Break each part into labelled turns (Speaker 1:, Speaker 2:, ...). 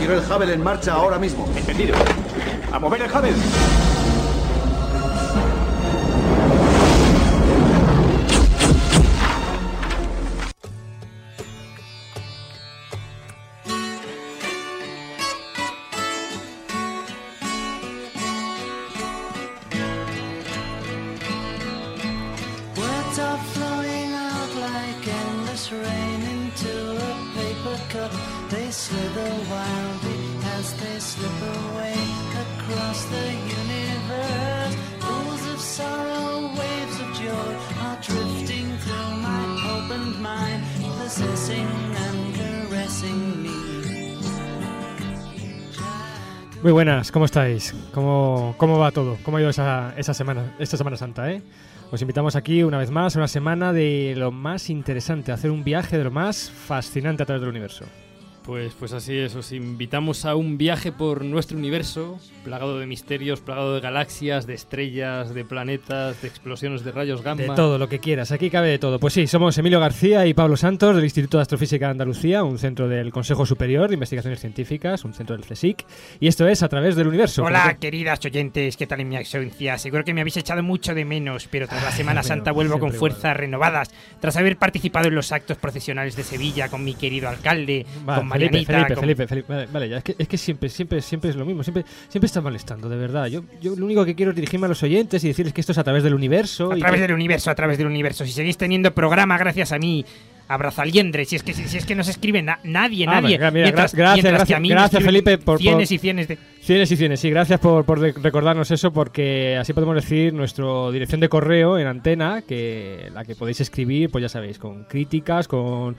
Speaker 1: Quiero el Hubble en marcha ahora mismo.
Speaker 2: Entendido. ¡A mover el Hubble!
Speaker 3: Buenas, ¿cómo estáis? ¿Cómo, cómo va todo? ¿Cómo ha ido esa, esa semana, esta Semana Santa, eh? Os invitamos aquí una vez más a una semana de lo más interesante, hacer un viaje de lo más fascinante a través del universo.
Speaker 4: Pues, pues así es, os invitamos a un viaje por nuestro universo, plagado de misterios, plagado de galaxias, de estrellas, de planetas, de explosiones de rayos gamma.
Speaker 3: De todo lo que quieras, aquí cabe de todo. Pues sí, somos Emilio García y Pablo Santos del Instituto de Astrofísica de Andalucía, un centro del Consejo Superior de Investigaciones Científicas, un centro del CSIC, y esto es a través del universo.
Speaker 5: Hola,
Speaker 3: que-
Speaker 5: queridas oyentes, ¿qué tal en mi ausencia? Seguro que me habéis echado mucho de menos, pero tras la Semana Santa vuelvo con fuerzas renovadas. Tras haber participado en los actos procesionales de Sevilla con mi querido alcalde,
Speaker 3: Va,
Speaker 5: con Marianita,
Speaker 3: Felipe,
Speaker 5: con-
Speaker 3: Felipe, Felipe, vale, vale, ya, es que, es que siempre, siempre, siempre es lo mismo, siempre, siempre está molestando, de verdad. Yo, yo lo único que quiero es dirigirme a los oyentes y decirles que esto es a través del universo.
Speaker 5: a
Speaker 3: y
Speaker 5: través
Speaker 3: que-
Speaker 5: del universo, a través del universo. Si seguís teniendo programa gracias a mí, abrazaliendre, si es que si, si es que no se escribe na- nadie,
Speaker 3: Ah,
Speaker 5: nadie.
Speaker 3: mira,
Speaker 5: mientras,
Speaker 3: gra- gracias,
Speaker 5: mientras
Speaker 3: gracias, gracias, Felipe, por- por-
Speaker 5: cienes y cienes de
Speaker 3: Cienes y cienes, sí, gracias por, por recordarnos eso, porque así podemos decir nuestra dirección de correo en antena, que la que podéis escribir, pues ya sabéis, con críticas, con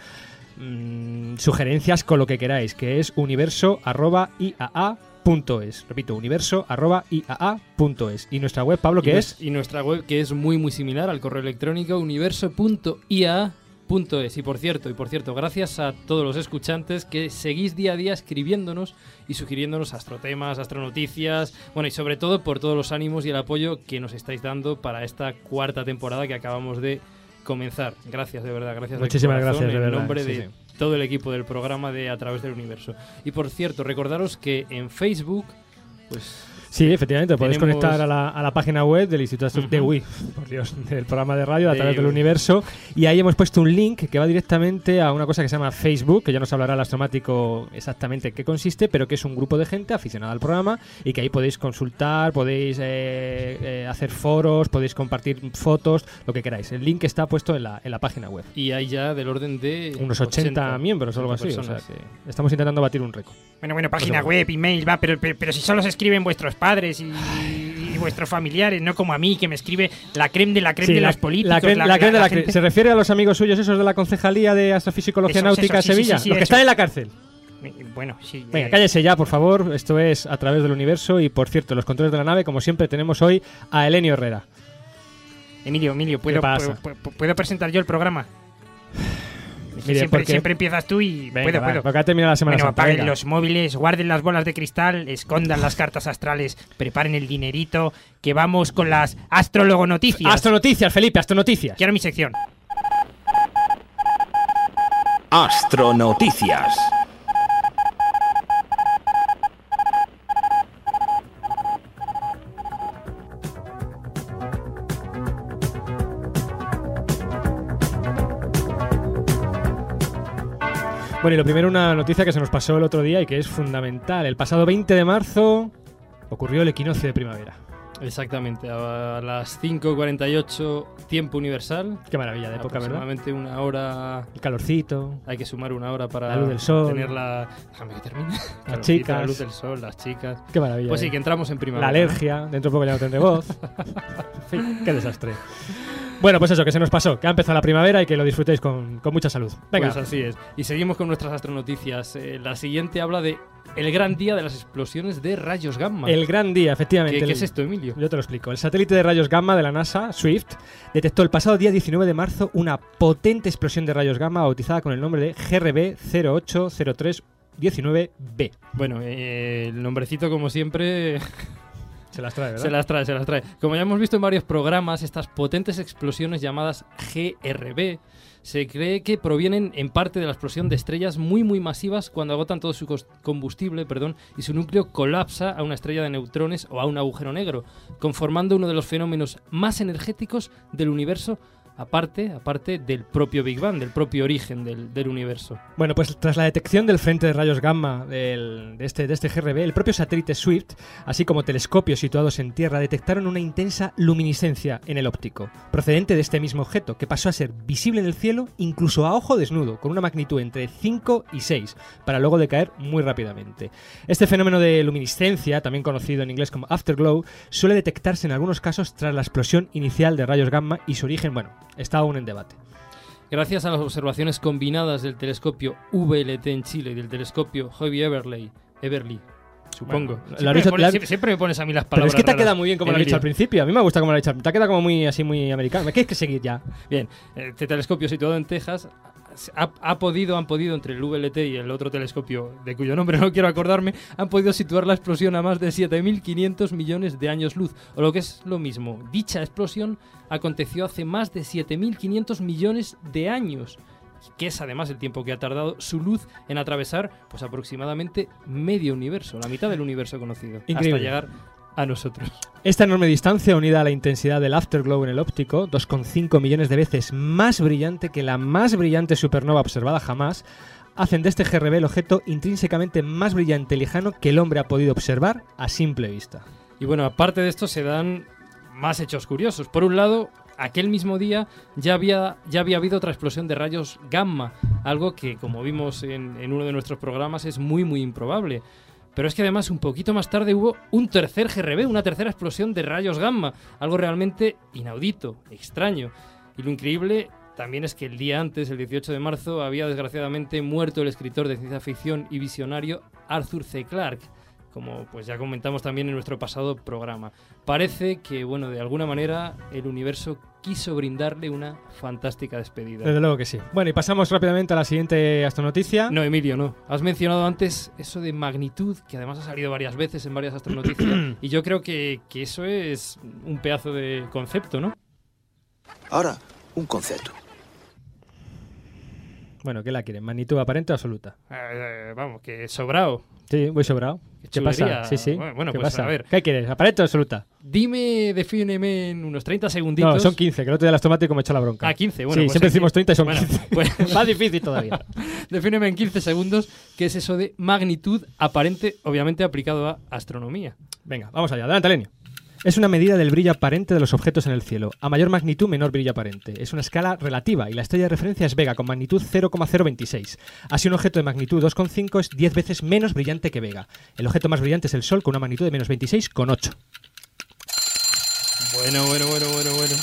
Speaker 3: mm, sugerencias, con lo que queráis, que es universo.iaa.es. Repito, universo.iaa.es. Y nuestra web, Pablo, que es...
Speaker 4: Y nuestra web, que es muy, muy similar al correo electrónico universo.ia.es. Y por cierto, y por cierto, gracias a todos los escuchantes que seguís día a día escribiéndonos y sugiriéndonos astrotemas, astronoticias, bueno, y sobre todo por todos los ánimos y el apoyo que nos estáis dando para esta cuarta temporada que acabamos de comenzar. Gracias, de verdad, gracias. de
Speaker 3: Muchísimas
Speaker 4: corazón,
Speaker 3: gracias, de
Speaker 4: en
Speaker 3: verdad,
Speaker 4: nombre
Speaker 3: sí,
Speaker 4: de
Speaker 3: sí.
Speaker 4: todo el equipo del programa de A través del universo. Y por cierto, recordaros que en Facebook, pues
Speaker 3: Sí, efectivamente, podéis
Speaker 4: Tenemos-
Speaker 3: conectar a la, a la página web del Instituto Astro- de
Speaker 4: Ujú.
Speaker 3: Uy, por Dios, del programa de radio a
Speaker 4: De-
Speaker 3: través del universo y ahí hemos puesto un link que va directamente a una cosa que se llama Facebook, que ya nos hablará el astromático exactamente en qué consiste, pero que es un grupo de gente aficionada al programa y que ahí podéis consultar, podéis eh, eh, hacer foros, podéis compartir fotos, lo que queráis. El link está puesto en la, en la página web.
Speaker 4: y hay ya del orden de
Speaker 3: Unos 80, miembros o algo así, o sea
Speaker 4: personas.
Speaker 3: que estamos intentando batir un récord.
Speaker 5: Bueno, bueno, página web, email, va, pero, pero, pero si solo se escriben vuestros padres y, y vuestros familiares, no como a mí, que me escribe la creme de la creme
Speaker 3: Sí,
Speaker 5: de
Speaker 3: la,
Speaker 5: los políticos.
Speaker 3: la crema- la crema de la cre-
Speaker 5: gente-
Speaker 3: ¿Se refiere a los amigos suyos esos de la Concejalía de Astrofisicología
Speaker 5: Esos,
Speaker 3: Náutica
Speaker 5: esos, sí,
Speaker 3: Sevilla?
Speaker 5: sí, sí,
Speaker 3: los que están en la cárcel.
Speaker 5: Bueno, sí.
Speaker 3: Venga,
Speaker 5: eh,
Speaker 3: cállese ya, por favor. Esto es a través del universo. Y por cierto, los controles de la nave, como siempre, tenemos hoy a Elenio Herrera.
Speaker 5: Emilio, Emilio, ¿puedo,
Speaker 3: pasa?
Speaker 5: puedo, puedo- puedo presentar yo el programa?
Speaker 3: Mire,
Speaker 5: siempre,
Speaker 3: porque-
Speaker 5: siempre empiezas tú y
Speaker 3: Venga,
Speaker 5: puedo,
Speaker 3: va,
Speaker 5: puedo.
Speaker 3: porque ha terminado la Semana
Speaker 5: Bueno,
Speaker 3: Santa.
Speaker 5: apaguen
Speaker 3: venga.
Speaker 5: los móviles, guarden las bolas de cristal, escondan las cartas astrales, preparen el dinerito, que vamos con las astrólogo noticias.
Speaker 3: Astronoticias, Felipe, astronoticias.
Speaker 5: Quiero mi sección.
Speaker 2: Astronoticias.
Speaker 3: Bueno, y lo primero, una noticia que se nos pasó el otro día y que es fundamental. El pasado 20 de marzo ocurrió el equinoccio de primavera.
Speaker 4: Exactamente, a las 5.48 tiempo universal.
Speaker 3: Qué maravilla de época, ¿verdad?
Speaker 4: Aproximadamente una hora.
Speaker 3: El calorcito.
Speaker 4: Hay que sumar una hora para
Speaker 3: La luz del sol.
Speaker 4: tener la. Déjame que termine.
Speaker 3: Las
Speaker 4: Calorcito,
Speaker 3: chicas.
Speaker 4: La luz del sol, las chicas.
Speaker 3: Qué maravilla.
Speaker 4: Pues sí,
Speaker 3: ¿eh?
Speaker 4: que entramos en
Speaker 3: La
Speaker 4: primavera.
Speaker 3: alergia, dentro de poco ya no tendré voz. En fin, qué desastre. Bueno, pues eso, que se nos pasó, que ha empezado la primavera y que lo disfrutéis con, con mucha salud. Venga,
Speaker 4: Pues así es. Y seguimos con nuestras astronoticias. Eh, la siguiente habla de el gran día de las explosiones de rayos gamma.
Speaker 3: el gran día, efectivamente.
Speaker 4: ¿Qué, qué es esto, Emilio?
Speaker 3: Yo te lo explico. El satélite de rayos gamma de la NASA, SWIFT, detectó el pasado día 19 de marzo una potente explosión de rayos gamma bautizada con el nombre de GRB 080319b.
Speaker 4: Bueno, eh, el nombrecito, como siempre,
Speaker 3: Se las trae, ¿verdad?
Speaker 4: Se las trae, se las trae. Como ya hemos visto en varios programas, estas potentes explosiones llamadas GRB se cree que provienen en parte de la explosión de estrellas muy muy masivas cuando agotan todo su combustible perdón, y su núcleo colapsa a una estrella de neutrones o a un agujero negro, conformando uno de los fenómenos más energéticos del universo, aparte, aparte del propio Big Bang, del propio origen del, universo.
Speaker 3: Bueno, pues tras la detección del frente de rayos gamma de, este, de este GRB, el propio satélite SWIFT, así como telescopios situados en Tierra, detectaron una intensa luminiscencia en el óptico, procedente de este mismo objeto, que pasó a ser visible en el cielo incluso a ojo desnudo, con una magnitud entre 5 y 6, para luego decaer muy rápidamente. Este fenómeno de luminiscencia, también conocido en inglés como afterglow, suele detectarse en algunos casos tras la explosión inicial de rayos gamma y su origen, bueno, está aún en debate.
Speaker 4: Gracias a las observaciones combinadas del telescopio VLT en Chile y del telescopio Hobby Everly, Everly supongo.
Speaker 3: Bueno,
Speaker 4: siempre, me pones,
Speaker 3: lo has-
Speaker 4: siempre- siempre me pones a mí las
Speaker 3: Pero
Speaker 4: palabras
Speaker 3: es que te ha quedado muy bien como lo has dicho al principio. A mí me gusta como lo has dicho. Te ha quedado como muy así, muy americano. Me quieres que seguir ya.
Speaker 4: Bien, este telescopio situado en Texas ha, ha podido, han podido, entre el VLT y el otro telescopio, de cuyo nombre no quiero acordarme, han podido situar la explosión a más de 7.500 millones de años luz. O lo que es lo mismo, dicha explosión aconteció hace más de 7.500 millones de años. Que es además el tiempo que ha tardado su luz en atravesar, pues aproximadamente medio universo, la mitad del universo conocido,
Speaker 3: Increíble.
Speaker 4: hasta llegar a nosotros.
Speaker 3: Esta enorme distancia, unida a la intensidad del afterglow en el óptico, 2,5 millones de veces más brillante que la más brillante supernova observada jamás, hacen de este GRB el objeto intrínsecamente más brillante y lejano que el hombre ha podido observar a simple vista.
Speaker 4: Y bueno, aparte de esto se dan más hechos curiosos. Por un lado, aquel mismo día ya había, ya había habido otra explosión de rayos gamma, algo que, como vimos en, en uno de nuestros programas, es muy, muy improbable. Pero es que además un poquito más tarde hubo un tercer GRB, una tercera explosión de rayos gamma, algo realmente inaudito, extraño. Y lo increíble también es que el día antes, el 18 de marzo, había desgraciadamente muerto el escritor de ciencia ficción y visionario Arthur C. Clarke, como pues ya comentamos también en nuestro pasado programa. Parece que, bueno, de alguna manera el universo quiso brindarle una fantástica despedida.
Speaker 3: Desde luego que sí. Bueno, y pasamos rápidamente a la siguiente astronoticia.
Speaker 4: No, Emilio, no. Has mencionado antes eso de magnitud, que además ha salido varias veces en varias astronoticias, y yo creo que, que eso es un pedazo de concepto, ¿no?
Speaker 1: Ahora, un concepto.
Speaker 3: Bueno, ¿qué la quieren? ¿Magnitud aparente o absoluta?
Speaker 4: Eh, vamos, que sobrado.
Speaker 3: Sí, voy sobrado.
Speaker 4: Qué
Speaker 3: ¿Qué pasa?
Speaker 4: chulería.
Speaker 3: Sí, sí.
Speaker 4: Bueno,
Speaker 3: ¿Qué
Speaker 4: pues,
Speaker 3: pasa?
Speaker 4: a ver.
Speaker 3: ¿Qué quieres? ¿Aparente o absoluta?
Speaker 4: Dime, defíneme en unos 30 segunditos.
Speaker 3: No, son 15, que el otro día el astromático me echó la bronca.
Speaker 4: Ah, 15, bueno.
Speaker 3: sí,
Speaker 4: pues
Speaker 3: siempre decimos 30 y son
Speaker 4: bueno,
Speaker 3: 15.
Speaker 4: pues-
Speaker 3: Más difícil todavía.
Speaker 4: Defíneme en 15 segundos qué es eso de magnitud aparente, obviamente aplicado a astronomía.
Speaker 3: Venga, vamos allá. Adelante, Lenio. Es una medida del brillo aparente de los objetos en el cielo. A mayor magnitud, menor brillo aparente. Es una escala relativa y la estrella de referencia es Vega con magnitud 0,026. Así, un objeto de magnitud 2,5 es 10 veces menos brillante que Vega. El objeto más brillante es el Sol con una magnitud de menos 26,8.
Speaker 4: Bueno, bueno, bueno, bueno, bueno.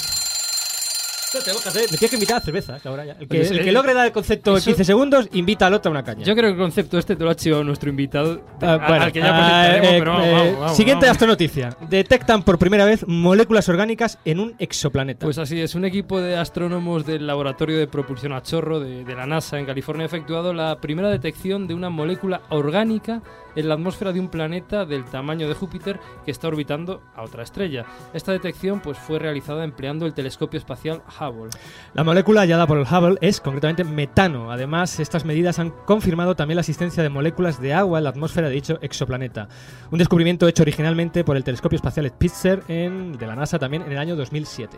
Speaker 3: Me tienes que invitar a cerveza, ahora ya. El que, el que
Speaker 4: eh,
Speaker 3: logre dar el concepto en
Speaker 4: eso-
Speaker 3: 15 segundos, invita al otro a una caña.
Speaker 4: Yo creo que el concepto este te lo ha chivado nuestro invitado,
Speaker 3: Ah,
Speaker 4: al-
Speaker 3: bueno,
Speaker 4: al que ya
Speaker 3: ah,
Speaker 4: presentaremos,
Speaker 3: eh,
Speaker 4: pero vamos,
Speaker 3: eh,
Speaker 4: vamos, vamos,
Speaker 3: Siguiente astronoticia. Detectan por primera vez moléculas orgánicas en un exoplaneta.
Speaker 4: Pues así es, un equipo de astrónomos del Laboratorio de Propulsión a Chorro de, de la NASA en California ha efectuado la primera detección de una molécula orgánica en la atmósfera de un planeta del tamaño de Júpiter que está orbitando a otra estrella. Esta detección pues, fue realizada empleando el telescopio espacial Hubble.
Speaker 3: La molécula hallada por el Hubble es concretamente metano. Además, estas medidas han confirmado también la existencia de moléculas de agua en la atmósfera de dicho exoplaneta. Un descubrimiento hecho originalmente por el telescopio espacial Spitzer de la NASA también en el año 2007.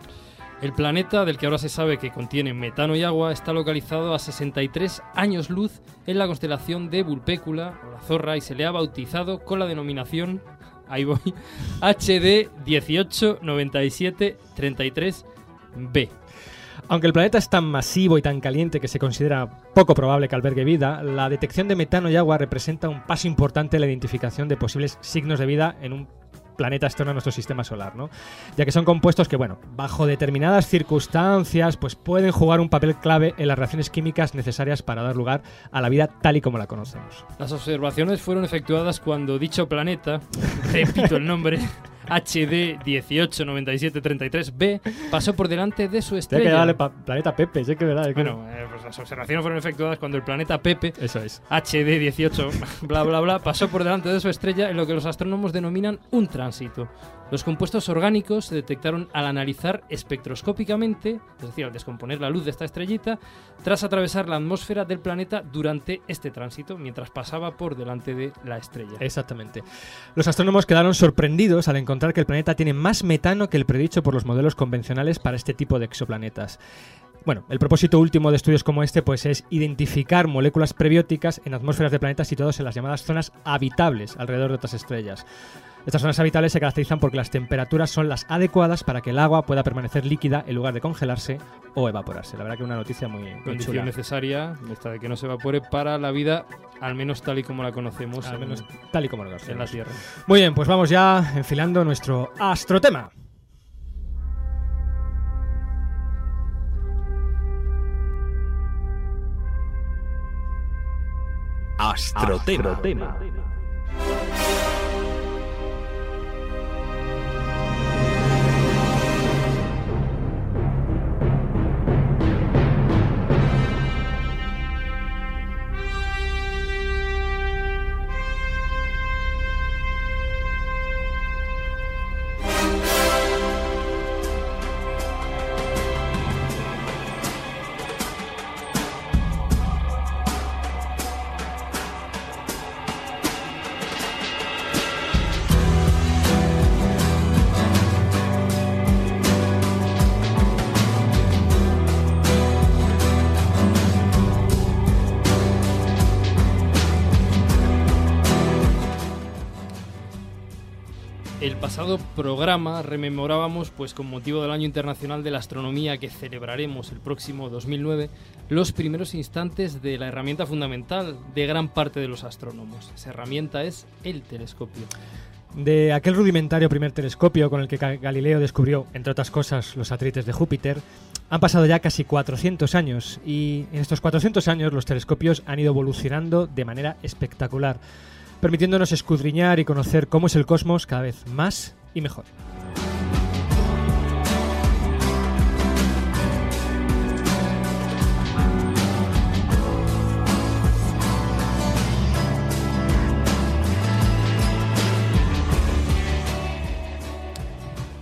Speaker 4: El planeta, del que ahora se sabe que contiene metano y agua, está localizado a 63 años luz en la constelación de Vulpecula, o la Zorra, y se le ha bautizado con la denominación, ahí voy, HD 189733b.
Speaker 3: Aunque el planeta es tan masivo y tan caliente que se considera poco probable que albergue vida, la detección de metano y agua representa un paso importante en la identificación de posibles signos de vida en un planeta externo a nuestro sistema solar, ¿no? Ya que son compuestos que, bueno, bajo determinadas circunstancias, pues pueden jugar un papel clave en las reacciones químicas necesarias para dar lugar a la vida tal y como la conocemos.
Speaker 4: Las observaciones fueron efectuadas cuando dicho planeta, repito el nombre, HD 189733b, pasó por delante de su
Speaker 3: Hay que
Speaker 4: estrella.
Speaker 3: darle planeta Pepe, sé que verdad. es que-
Speaker 4: Bueno, eh, pues las observaciones fueron efectuadas cuando el planeta Pepe
Speaker 3: Eso es.
Speaker 4: HD 18, bla bla bla, pasó por delante de su estrella en lo que los astrónomos denominan un tránsito. Los compuestos orgánicos se detectaron al analizar espectroscópicamente, es decir, al descomponer la luz de esta estrellita, tras atravesar la atmósfera del planeta durante este tránsito, mientras pasaba por delante de la estrella.
Speaker 3: Exactamente. Los astrónomos quedaron sorprendidos al encontrar que el planeta tiene más metano que el predicho por los modelos convencionales para este tipo de exoplanetas. Bueno, el propósito último de estudios como este pues, es identificar moléculas prebióticas en atmósferas de planetas situados en las llamadas zonas habitables alrededor de otras estrellas. Estas zonas habitables se caracterizan porque las temperaturas son las adecuadas para que el agua pueda permanecer líquida en lugar de congelarse o evaporarse. La verdad que una noticia muy, muy
Speaker 4: Condición
Speaker 3: chula.
Speaker 4: necesaria, esta de que no se evapore, para la vida, al menos tal y como la conocemos
Speaker 3: Al
Speaker 4: en-
Speaker 3: menos tal y como lo
Speaker 4: en la. Tierra.
Speaker 3: Muy bien, pues vamos ya enfilando nuestro astrotema.
Speaker 1: Astrotema.
Speaker 4: El pasado programa rememorábamos, pues con motivo del Año Internacional de la Astronomía que celebraremos el próximo 2009, los primeros instantes de la herramienta fundamental de gran parte de los astrónomos. Esa herramienta es el telescopio.
Speaker 3: De aquel rudimentario primer telescopio con el que Ga- Galileo descubrió, entre otras cosas, los satélites de Júpiter, han pasado ya casi 400 años y en estos 400 años los telescopios han ido evolucionando de manera espectacular, permitiéndonos escudriñar y conocer cómo es el cosmos cada vez más y mejor.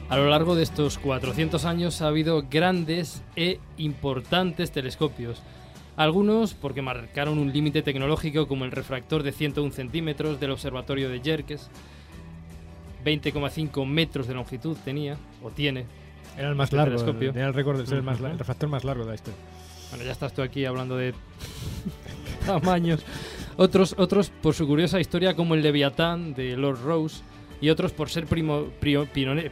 Speaker 4: A lo largo de estos 400 años ha habido grandes e importantes telescopios. Algunos porque marcaron un límite tecnológico como el refractor de 101 centímetros del observatorio de Yerkes, 20,5 metros de longitud tenía, o tiene.
Speaker 3: Era el más
Speaker 4: Este
Speaker 3: largo,
Speaker 4: telescopio.
Speaker 3: tenía el récord de ser el, más la-
Speaker 4: Ujú.
Speaker 3: el refractor más largo de la historia.
Speaker 4: Bueno, ya estás tú aquí hablando de tamaños. Otros, otros por su curiosa historia como el Leviatán de Lord Rose y otros por ser primo, pinone-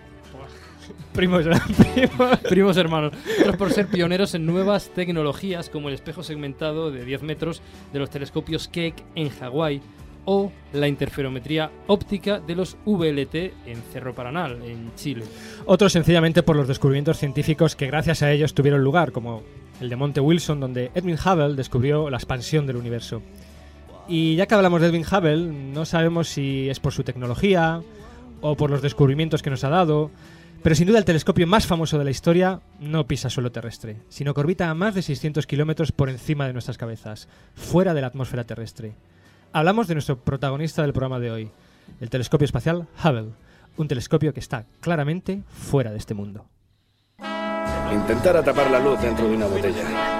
Speaker 3: Primos, primos.
Speaker 4: primos hermanos. Otros por ser pioneros en nuevas tecnologías como el espejo segmentado de 10 metros de los telescopios Keck en Hawái o la interferometría óptica de los VLT en Cerro Paranal, en Chile.
Speaker 3: Otros sencillamente por los descubrimientos científicos que gracias a ellos tuvieron lugar, como el de Monte Wilson, donde Edwin Hubble descubrió la expansión del universo. Y ya que hablamos de Edwin Hubble, no sabemos si es por su tecnología o por los descubrimientos que nos ha dado, pero sin duda el telescopio más famoso de la historia no pisa suelo terrestre, sino que orbita a más de 600 kilómetros por encima de nuestras cabezas, fuera de la atmósfera terrestre. Hablamos de nuestro protagonista del programa de hoy, el telescopio espacial Hubble, un telescopio que está claramente fuera de este mundo.
Speaker 6: Intentar atrapar la luz dentro de una botella.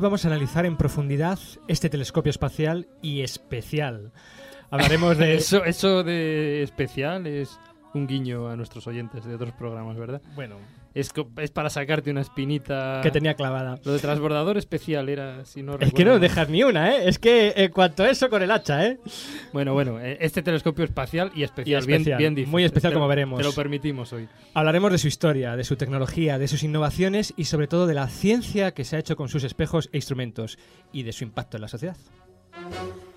Speaker 3: Hoy vamos a analizar en profundidad este telescopio espacial y especial. Hablaremos de
Speaker 4: Eso, eso de especial es un guiño a nuestros oyentes de otros programas, ¿verdad?
Speaker 3: Bueno,
Speaker 4: Es, es para sacarte una espinita.
Speaker 3: Que tenía clavada.
Speaker 4: Lo de transbordador especial era, si no
Speaker 3: Es que no dejas ni una, ¿eh? Es que en cuanto a eso, con el hacha, ¿eh?
Speaker 4: Bueno, bueno, eh, este telescopio especial y especial.
Speaker 3: Y
Speaker 4: bien-
Speaker 3: especial,
Speaker 4: bien, dices.
Speaker 3: muy especial
Speaker 4: Te
Speaker 3: como veremos.
Speaker 4: Te lo permitimos hoy.
Speaker 3: Hablaremos de su historia, de su tecnología, de sus innovaciones y sobre todo de la ciencia que se ha hecho con sus espejos e instrumentos y de su impacto en la sociedad.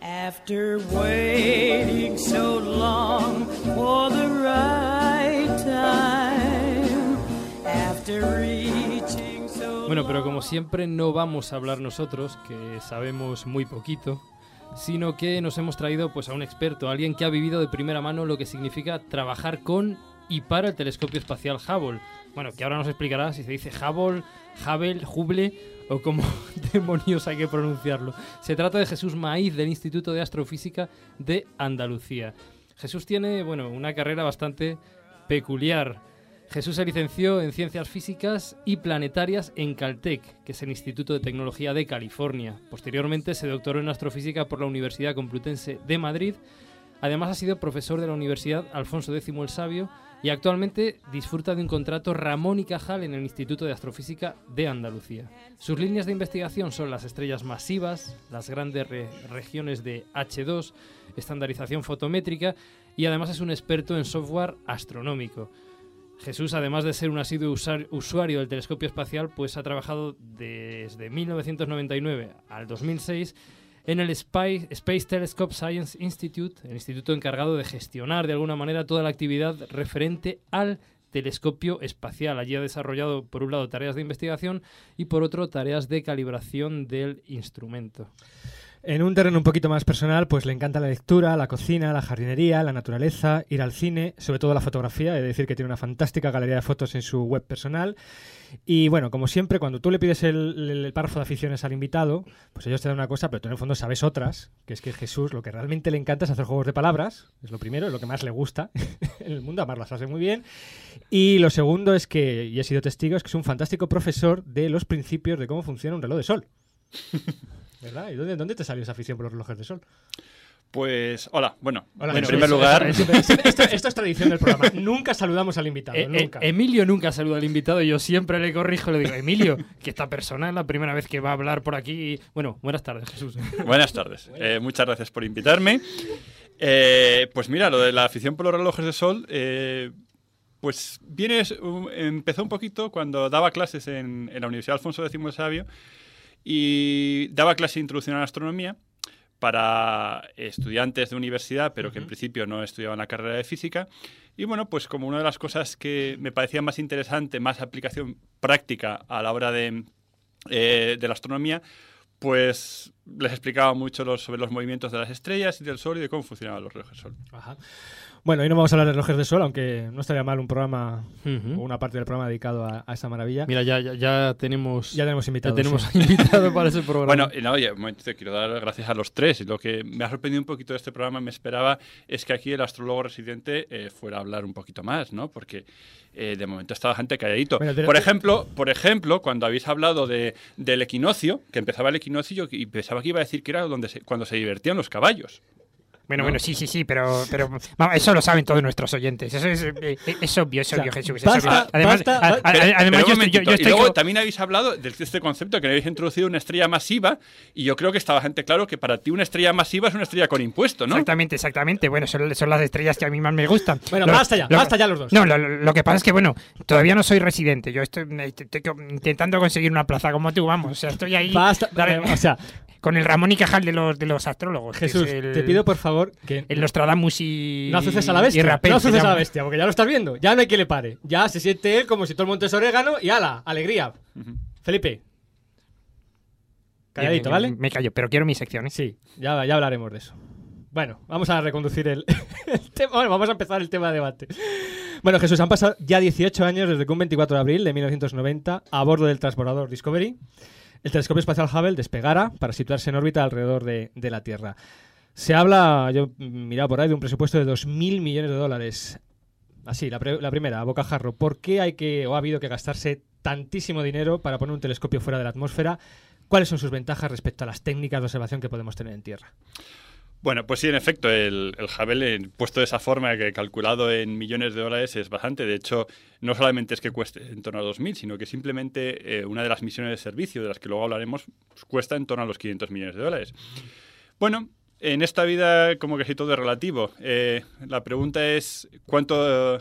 Speaker 7: After waiting so long for the right
Speaker 4: Bueno, pero como siempre no vamos a hablar nosotros, que sabemos muy poquito, sino que nos hemos traído pues a un experto, alguien que ha vivido de primera mano lo que significa trabajar con y para el telescopio espacial Hubble. Bueno, que ahora nos explicará si se dice Hubble, Hubble, Hubble o cómo demonios hay que pronunciarlo. Se trata de Jesús Maíz del Instituto de Astrofísica de Andalucía. Jesús tiene, bueno, una carrera bastante peculiar. Jesús se licenció en Ciencias Físicas y Planetarias en Caltech, que es el Instituto de Tecnología de California. Posteriormente se doctoró en Astrofísica por la Universidad Complutense de Madrid. Además ha sido profesor de la Universidad Alfonso X el Sabio y actualmente disfruta de un contrato Ramón y Cajal en el Instituto de Astrofísica de Andalucía. Sus líneas de investigación son las estrellas masivas, las grandes re- regiones de H2, estandarización fotométrica y además es un experto en software astronómico. Jesús, además de ser un asiduo usuario del telescopio espacial, pues ha trabajado desde 1999 al 2006 en el Space Telescope Science Institute, el instituto encargado de gestionar de alguna manera toda la actividad referente al telescopio espacial. Allí ha desarrollado, por un lado, tareas de investigación y, por otro, tareas de calibración del instrumento.
Speaker 3: En un terreno un poquito más personal, pues le encanta la lectura, la cocina, la jardinería, la naturaleza, ir al cine, sobre todo la fotografía. He de decir que tiene una fantástica galería de fotos en su web personal. Y bueno, como siempre, cuando tú le pides el, el- el párrafo de aficiones al invitado, pues ellos te dan una cosa, pero tú en el fondo sabes otras, que es que Jesús lo que realmente le encanta es hacer juegos de palabras, es lo primero, es lo que más le gusta en el mundo, además las hace muy bien. Y lo segundo es que, y he sido testigo, es que es un fantástico profesor de los principios de cómo funciona un reloj de sol. ¿Verdad? ¿Y dónde, dónde te salió esa afición por los relojes de sol?
Speaker 8: Pues, hola, bueno,
Speaker 3: Hola,
Speaker 8: en primer lugar,
Speaker 3: esto, esto es tradición del programa. Nunca saludamos al invitado,
Speaker 4: Eh, eh,
Speaker 3: nunca.
Speaker 4: Emilio nunca saluda al invitado y yo siempre le corrijo y le digo, Emilio, que esta persona es la primera vez que va a hablar por aquí. Bueno, buenas tardes, Jesús.
Speaker 8: buenas tardes. Eh, muchas gracias por invitarme. Eh, pues mira, lo de la afición por los relojes de sol, eh, pues viene, empezó un poquito cuando daba clases en, en la Universidad Alfonso X el Sabio y daba clase de introducción a la astronomía para estudiantes de universidad, pero que en principio no estudiaban la carrera de física. Y bueno, pues como una de las cosas que me parecía más interesante, más aplicación práctica a la hora de, eh, de la astronomía, pues les explicaba mucho los- sobre los movimientos de las estrellas y del Sol y de cómo funcionaban los relojes Sol.
Speaker 3: Ajá. Bueno, hoy no vamos a hablar de relojes de sol, aunque no estaría mal un programa o una parte del programa dedicado a, a esa maravilla.
Speaker 4: Mira, ya, ya, ya tenemos.
Speaker 3: Ya tenemos
Speaker 4: ya
Speaker 3: invitados.
Speaker 4: tenemos
Speaker 3: sí.
Speaker 4: invitado para ese programa.
Speaker 8: Bueno, y no, oye, un momento, quiero dar gracias a los tres. Y lo que me ha sorprendido un poquito de este programa, me esperaba, es que aquí el astrólogo residente eh, fuera a hablar un poquito más, ¿no? Porque eh, de momento está bastante calladito.
Speaker 3: Bueno,
Speaker 8: por, ejemplo, por ejemplo, cuando habéis hablado de, del equinoccio, que empezaba el equinoccio y pensaba que iba a decir que era donde se- cuando se divertían los caballos.
Speaker 5: Bueno,
Speaker 8: No.
Speaker 5: bueno, sí, sí, sí, pero, pero vamos, eso lo saben todos nuestros oyentes. Eso es, eh, eh, es obvio, es
Speaker 3: O sea,
Speaker 5: obvio, Jesús.
Speaker 3: basta-.
Speaker 5: Además,
Speaker 3: basta-
Speaker 5: a- a-
Speaker 3: Pero-
Speaker 8: Pero-
Speaker 5: además
Speaker 8: pero un
Speaker 5: yo, estoy, yo-
Speaker 8: momentito,
Speaker 5: yo estoy
Speaker 8: y luego también habéis hablado de este concepto que habéis introducido una estrella masiva y yo creo que está bastante claro que para ti una estrella masiva es una estrella con impuesto, ¿no?
Speaker 5: Exactamente, exactamente. Bueno, son, son las estrellas que a mí más me gustan.
Speaker 3: Bueno,
Speaker 5: Lo-
Speaker 3: basta ya,
Speaker 5: lo-
Speaker 3: basta ya los dos.
Speaker 5: No, lo, que pasa es que, bueno, todavía no soy residente. Yo estoy, eh, intentando conseguir una plaza como tú, vamos. O sea, estoy ahí
Speaker 3: Basta,
Speaker 5: dale,
Speaker 3: o sea,
Speaker 5: con el Ramón y Cajal de los, de los astrólogos. que es
Speaker 3: Jesús,
Speaker 5: el-
Speaker 3: te pido por favor que
Speaker 5: El Nostradamus y.
Speaker 3: no azuces a la
Speaker 5: y
Speaker 3: bestia.
Speaker 5: Rapel
Speaker 3: no
Speaker 5: se
Speaker 3: azuces a la bestia, porque ya lo estás viendo. Ya no hay quien le pare. Ya se siente él como si todo el monte es orégano y ala, alegría. Felipe. Calladito, ¿vale?
Speaker 5: Me callo, pero quiero mi sección. ¿eh?
Speaker 3: Sí, ya, ya hablaremos de eso. Bueno, vamos a reconducir el, el tema. Bueno, vamos a empezar el tema de debate. Bueno, Jesús, han pasado ya 18 años desde que un 24 de abril de 1990, a bordo del transbordador Discovery, el telescopio espacial Hubble despegara para situarse en órbita alrededor de, la Tierra. Se habla, yo he mirado por ahí, de un presupuesto de 2.000 millones de dólares. Así, la, la primera, a bocajarro. ¿Por qué hay que, o ha habido que gastarse tantísimo dinero para poner un telescopio fuera de la atmósfera? ¿Cuáles son sus ventajas respecto a las técnicas de observación que podemos tener en Tierra?
Speaker 8: Bueno, pues sí, en efecto, el, el Hubble eh, puesto de esa forma, que calculado en millones de dólares, es bastante. De hecho, no solamente es que cueste en torno a 2.000, sino que simplemente eh, una de las misiones de servicio, de las que luego hablaremos, pues, cuesta en torno a los 500 millones de dólares. Bueno, en esta vida como que sí todo es relativo. Eh, la pregunta es, ¿cuánto,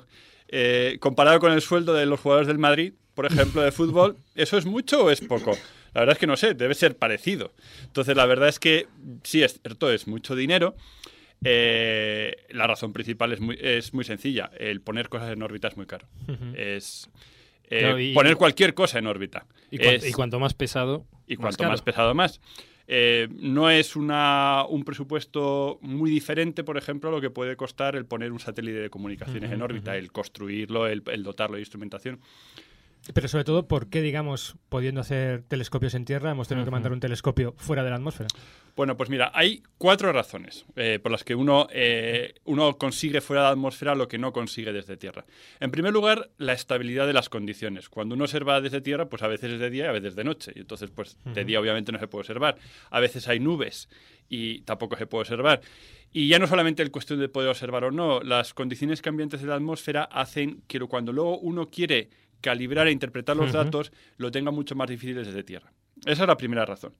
Speaker 8: eh, comparado con el sueldo de los jugadores del Madrid, por ejemplo, de fútbol, ¿eso es mucho o es poco? La verdad es que no sé, debe ser parecido. Entonces, la verdad es que sí, es cierto, es mucho dinero. Eh, la razón principal es muy, es muy sencilla. El poner cosas en órbita es muy caro. Es eh,
Speaker 4: Claro, y-
Speaker 8: poner cualquier cosa en órbita.
Speaker 4: Y, cuan-
Speaker 8: Es-
Speaker 4: y cuanto más pesado,
Speaker 8: y
Speaker 4: más
Speaker 8: cuanto
Speaker 4: caro.
Speaker 8: más pesado más. Eh, no es una, un presupuesto muy diferente, por ejemplo, a lo que puede costar el poner un satélite de comunicaciones en órbita, el construirlo, el, el dotarlo de instrumentación.
Speaker 3: Pero sobre todo, ¿por qué, digamos, pudiendo hacer telescopios en tierra, hemos tenido que mandar un telescopio fuera de la atmósfera?
Speaker 8: Bueno, pues mira, hay cuatro razones eh, por las que uno, eh, uno consigue fuera de la atmósfera lo que no consigue desde tierra. En primer lugar, la estabilidad de las condiciones. Cuando uno observa desde tierra, pues a veces es de día y a veces de noche. Y entonces, pues de día obviamente no se puede observar. A veces hay nubes y tampoco se puede observar. Y ya no solamente el cuestión de poder observar o no, las condiciones cambiantes de la atmósfera hacen que cuando luego uno quiere calibrar e interpretar los datos, lo tenga mucho más difícil desde tierra. Esa es la primera razón.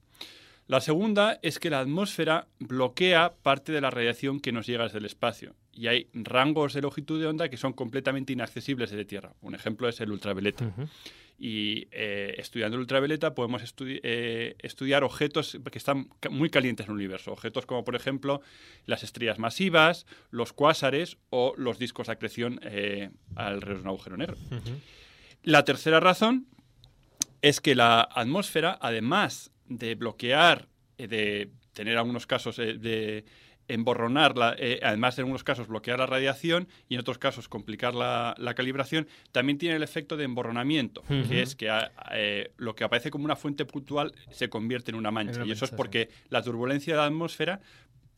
Speaker 8: La segunda es que la atmósfera bloquea parte de la radiación que nos llega desde el espacio y hay rangos de longitud de onda que son completamente inaccesibles desde Tierra. Un ejemplo es el ultravioleta. Y eh, estudiando el ultravioleta podemos estudi- eh, estudiar objetos que están muy calientes en el universo. Objetos como, por ejemplo, las estrellas masivas, los cuásares o los discos de acreción eh, alrededor de un agujero negro. La tercera razón es que la atmósfera, además de bloquear, eh, de tener algunos casos eh, de emborronar, la- eh, además de en algunos casos bloquear la radiación y en otros casos complicar la, la calibración, también tiene el efecto de emborronamiento, que es que a- eh, lo que aparece como una fuente puntual se convierte en una mancha.
Speaker 3: una
Speaker 8: y eso es porque la turbulencia de la atmósfera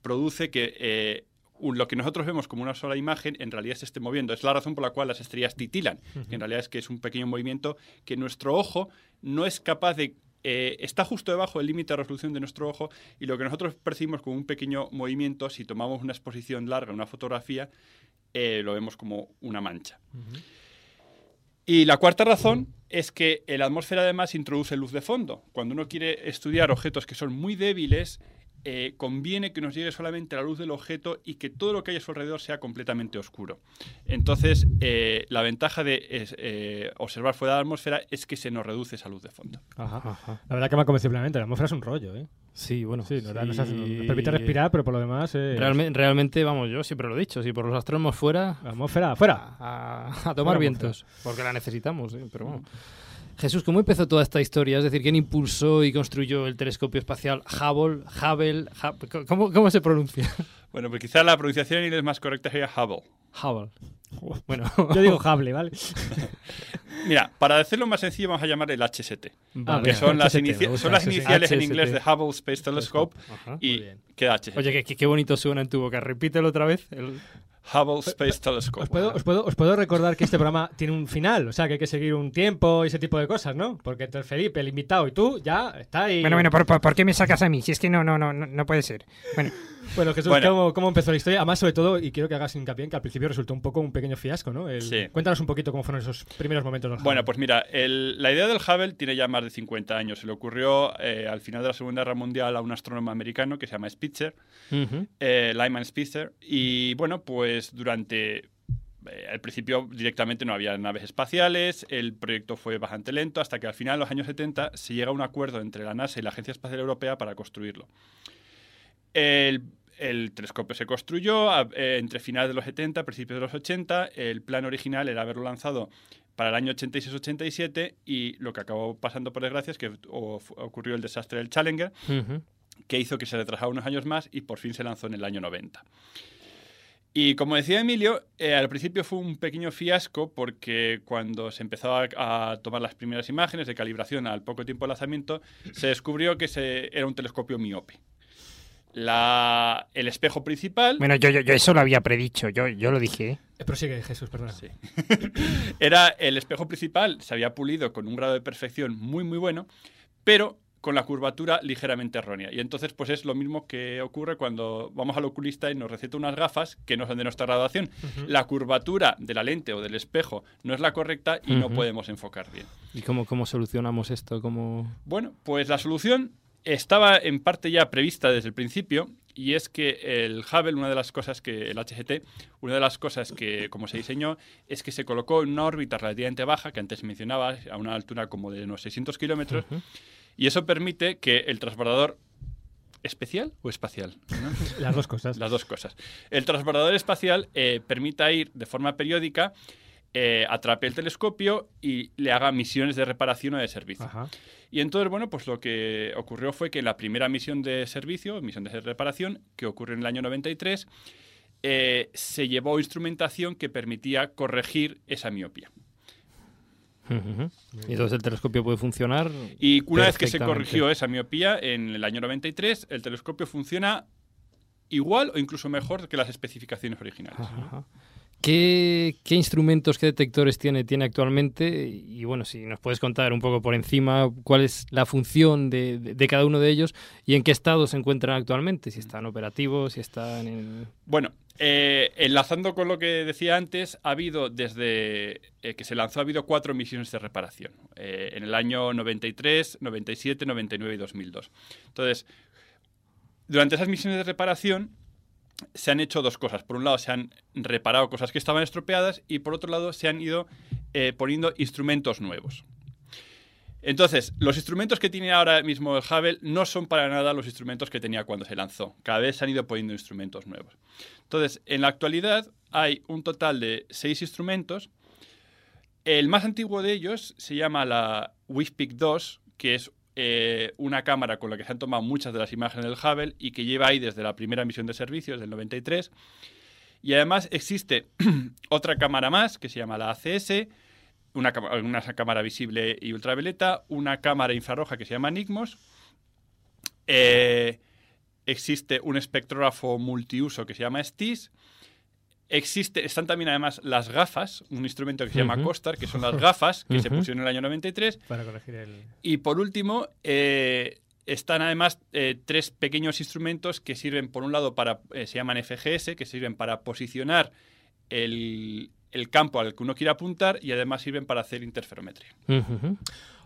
Speaker 8: produce que eh, lo que nosotros vemos como una sola imagen en realidad se esté moviendo. Es la razón por la cual las estrellas titilan. que en realidad es que es un pequeño movimiento que nuestro ojo no es capaz de... eh, está justo debajo del límite de resolución de nuestro ojo y lo que nosotros percibimos como un pequeño movimiento, si tomamos una exposición larga, una fotografía, eh, lo vemos como una mancha. Y la cuarta razón es que la atmósfera además introduce luz de fondo. Cuando uno quiere estudiar objetos que son muy débiles, eh, conviene que nos llegue solamente la luz del objeto y que todo lo que hay a su alrededor sea completamente oscuro. Entonces, eh, la ventaja de es, eh, observar fuera de la atmósfera es que se nos reduce esa luz de fondo.
Speaker 4: Ajá.
Speaker 3: La verdad que me ha convencido plenamente. La atmósfera es un rollo, ¿eh?
Speaker 4: Sí, bueno.
Speaker 3: Sí, nos, da- nos hace- nos
Speaker 4: sí.
Speaker 3: permite respirar, pero por lo demás. eh,
Speaker 4: Realme- realmente, vamos, yo siempre lo he dicho, si por los astrónomos fuera,
Speaker 3: La atmósfera, fuera.
Speaker 4: a, a tomar
Speaker 3: Fuera
Speaker 4: vientos, porque la necesitamos, ¿eh? pero bueno. Jesús, ¿cómo empezó toda esta historia? Es decir, ¿quién impulsó y construyó el telescopio espacial Hubble? Hubble, Hub- ¿cómo, cómo se pronuncia?
Speaker 8: Bueno, pues quizá la pronunciación en inglés más correcta sería Hubble.
Speaker 4: Hubble. Bueno,
Speaker 3: Yo digo Hable, ¿vale?
Speaker 8: Mira, para decirlo más sencillo vamos a llamar el HST.
Speaker 4: Vale.
Speaker 8: que son las,
Speaker 3: HST,
Speaker 8: son iniciales en inglés de Hubble Space Telescope
Speaker 4: Ajá.
Speaker 8: y
Speaker 3: Muy bien.
Speaker 8: queda HST.
Speaker 4: Oye, qué, qué- qué bonito suena en tu boca. Repítelo otra vez. el-
Speaker 8: Hubble Space Telescope.
Speaker 3: Os puedo, os, puedo, os puedo recordar que este programa tiene un final, o sea que hay que seguir un tiempo y ese tipo de cosas, ¿no? Porque entre Felipe, el invitado y tú ya está ahí.
Speaker 5: Bueno, bueno, ¿por, por, por qué me sacas a mí? Si es que no, no, no, no, no puede ser. Bueno,
Speaker 3: Bueno, Jesús,
Speaker 8: Bueno.
Speaker 3: ¿cómo, cómo empezó la historia? Además, sobre todo, y quiero que hagas hincapié en que al principio resultó un poco un pequeño fiasco, ¿no? El-
Speaker 8: Sí.
Speaker 3: Cuéntanos un poquito cómo fueron esos primeros momentos del
Speaker 8: Bueno, pues mira, el- la idea del Hubble tiene ya más de 50 años. Se le ocurrió eh, al final de la Segunda Guerra Mundial a un astrónomo americano que se llama Spitzer,
Speaker 4: Ujú.
Speaker 8: eh, Lyman Spitzer. Y bueno, pues durante. eh, al principio directamente no había naves espaciales, el proyecto fue bastante lento, hasta que al final, en los años 70, se llega a un acuerdo entre la NASA y la Agencia Espacial Europea para construirlo. El, el telescopio se construyó a- eh, entre finales de los 70 principios de los 80. El plan original era haberlo lanzado para el año 86-87 y lo que acabó pasando por desgracia es que o- ocurrió el desastre del Challenger, que hizo que se retrasara unos años más y por fin se lanzó en el año 90. Y como decía Emilio, eh, al principio fue un pequeño fiasco porque cuando se empezó a, a tomar las primeras imágenes de calibración al poco tiempo de lanzamiento, se descubrió que se, era un telescopio miope. La, el espejo principal
Speaker 5: bueno yo, yo, yo eso lo había predicho, yo, yo lo dije. ¿eh?
Speaker 3: Eh, Prosigue, Jesús, perdona.
Speaker 8: Sí. era el espejo principal, se había pulido con un grado de perfección muy muy bueno, pero con la curvatura ligeramente errónea. Y entonces, pues es lo mismo que ocurre cuando vamos al oculista y nos receta unas gafas que no son de nuestra graduación. La curvatura de la lente o del espejo no es la correcta y no podemos enfocar bien.
Speaker 4: ¿Y cómo, cómo solucionamos esto? ¿Cómo...
Speaker 8: Bueno, pues la solución estaba en parte ya prevista desde el principio y es que el Hubble, una de las cosas que el HGT, una de las cosas que como se diseñó es que se colocó en una órbita relativamente baja, que antes mencionaba, a una altura como de unos 600 kilómetros, y eso permite que el transbordador especial o espacial, ¿no?
Speaker 3: Las dos cosas.
Speaker 8: las dos cosas. El transbordador espacial eh, permita ir de forma periódica, eh, atrape el telescopio y le haga misiones de reparación o de servicio.
Speaker 3: Ajá.
Speaker 8: Y entonces, bueno, pues lo que ocurrió fue que en la primera misión de servicio, misión de reparación, que ocurrió en el año 93, eh, se llevó instrumentación que permitía corregir esa miopía.
Speaker 4: Y entonces el telescopio puede funcionar.
Speaker 8: Y una vez que se corrigió esa miopía en el año 93, el telescopio funciona igual o incluso mejor que las especificaciones originales.
Speaker 4: Ajá. ¿Qué, instrumentos, qué detectores tiene, tiene actualmente? Y bueno, si nos puedes contar un poco por encima cuál es la función de, de- de cada uno de ellos y en qué estado se encuentran actualmente, si están operativos, si están en...
Speaker 8: Bueno, eh, enlazando con lo que decía antes, ha habido desde eh, que se lanzó, ha habido cuatro misiones de reparación. eh, en el año 93, 97, 99 y 2002. Entonces, durante esas misiones de reparación se han hecho dos cosas. Por un lado, se han reparado cosas que estaban estropeadas y por otro lado, se han ido eh, poniendo instrumentos nuevos. Entonces, los instrumentos que tiene ahora mismo el Hubble no son para nada los instrumentos que tenía cuando se lanzó. Cada vez se han ido poniendo instrumentos nuevos. Entonces, en la actualidad hay un total de seis instrumentos. El más antiguo de ellos se llama la WIFPIC 2, que es eh, una cámara con la que se han tomado muchas de las imágenes del Hubble y que lleva ahí desde la primera misión de servicio, desde el 93. Y además existe otra cámara más que se llama la ACS, una, una cámara visible y ultravioleta, una cámara infrarroja que se llama NIGMOS. eh, existe un espectrógrafo multiuso que se llama STIS. Existe, están también además las gafas, un instrumento que se llama. COSTAR, que son las gafas que se pusieron en el año 93.
Speaker 3: Para corregir el.
Speaker 8: Y por último, eh, están además eh, tres pequeños instrumentos que sirven, por un lado, para eh, se llaman FGS, que sirven para posicionar el, el campo al que uno quiere apuntar y además sirven para hacer interferometría.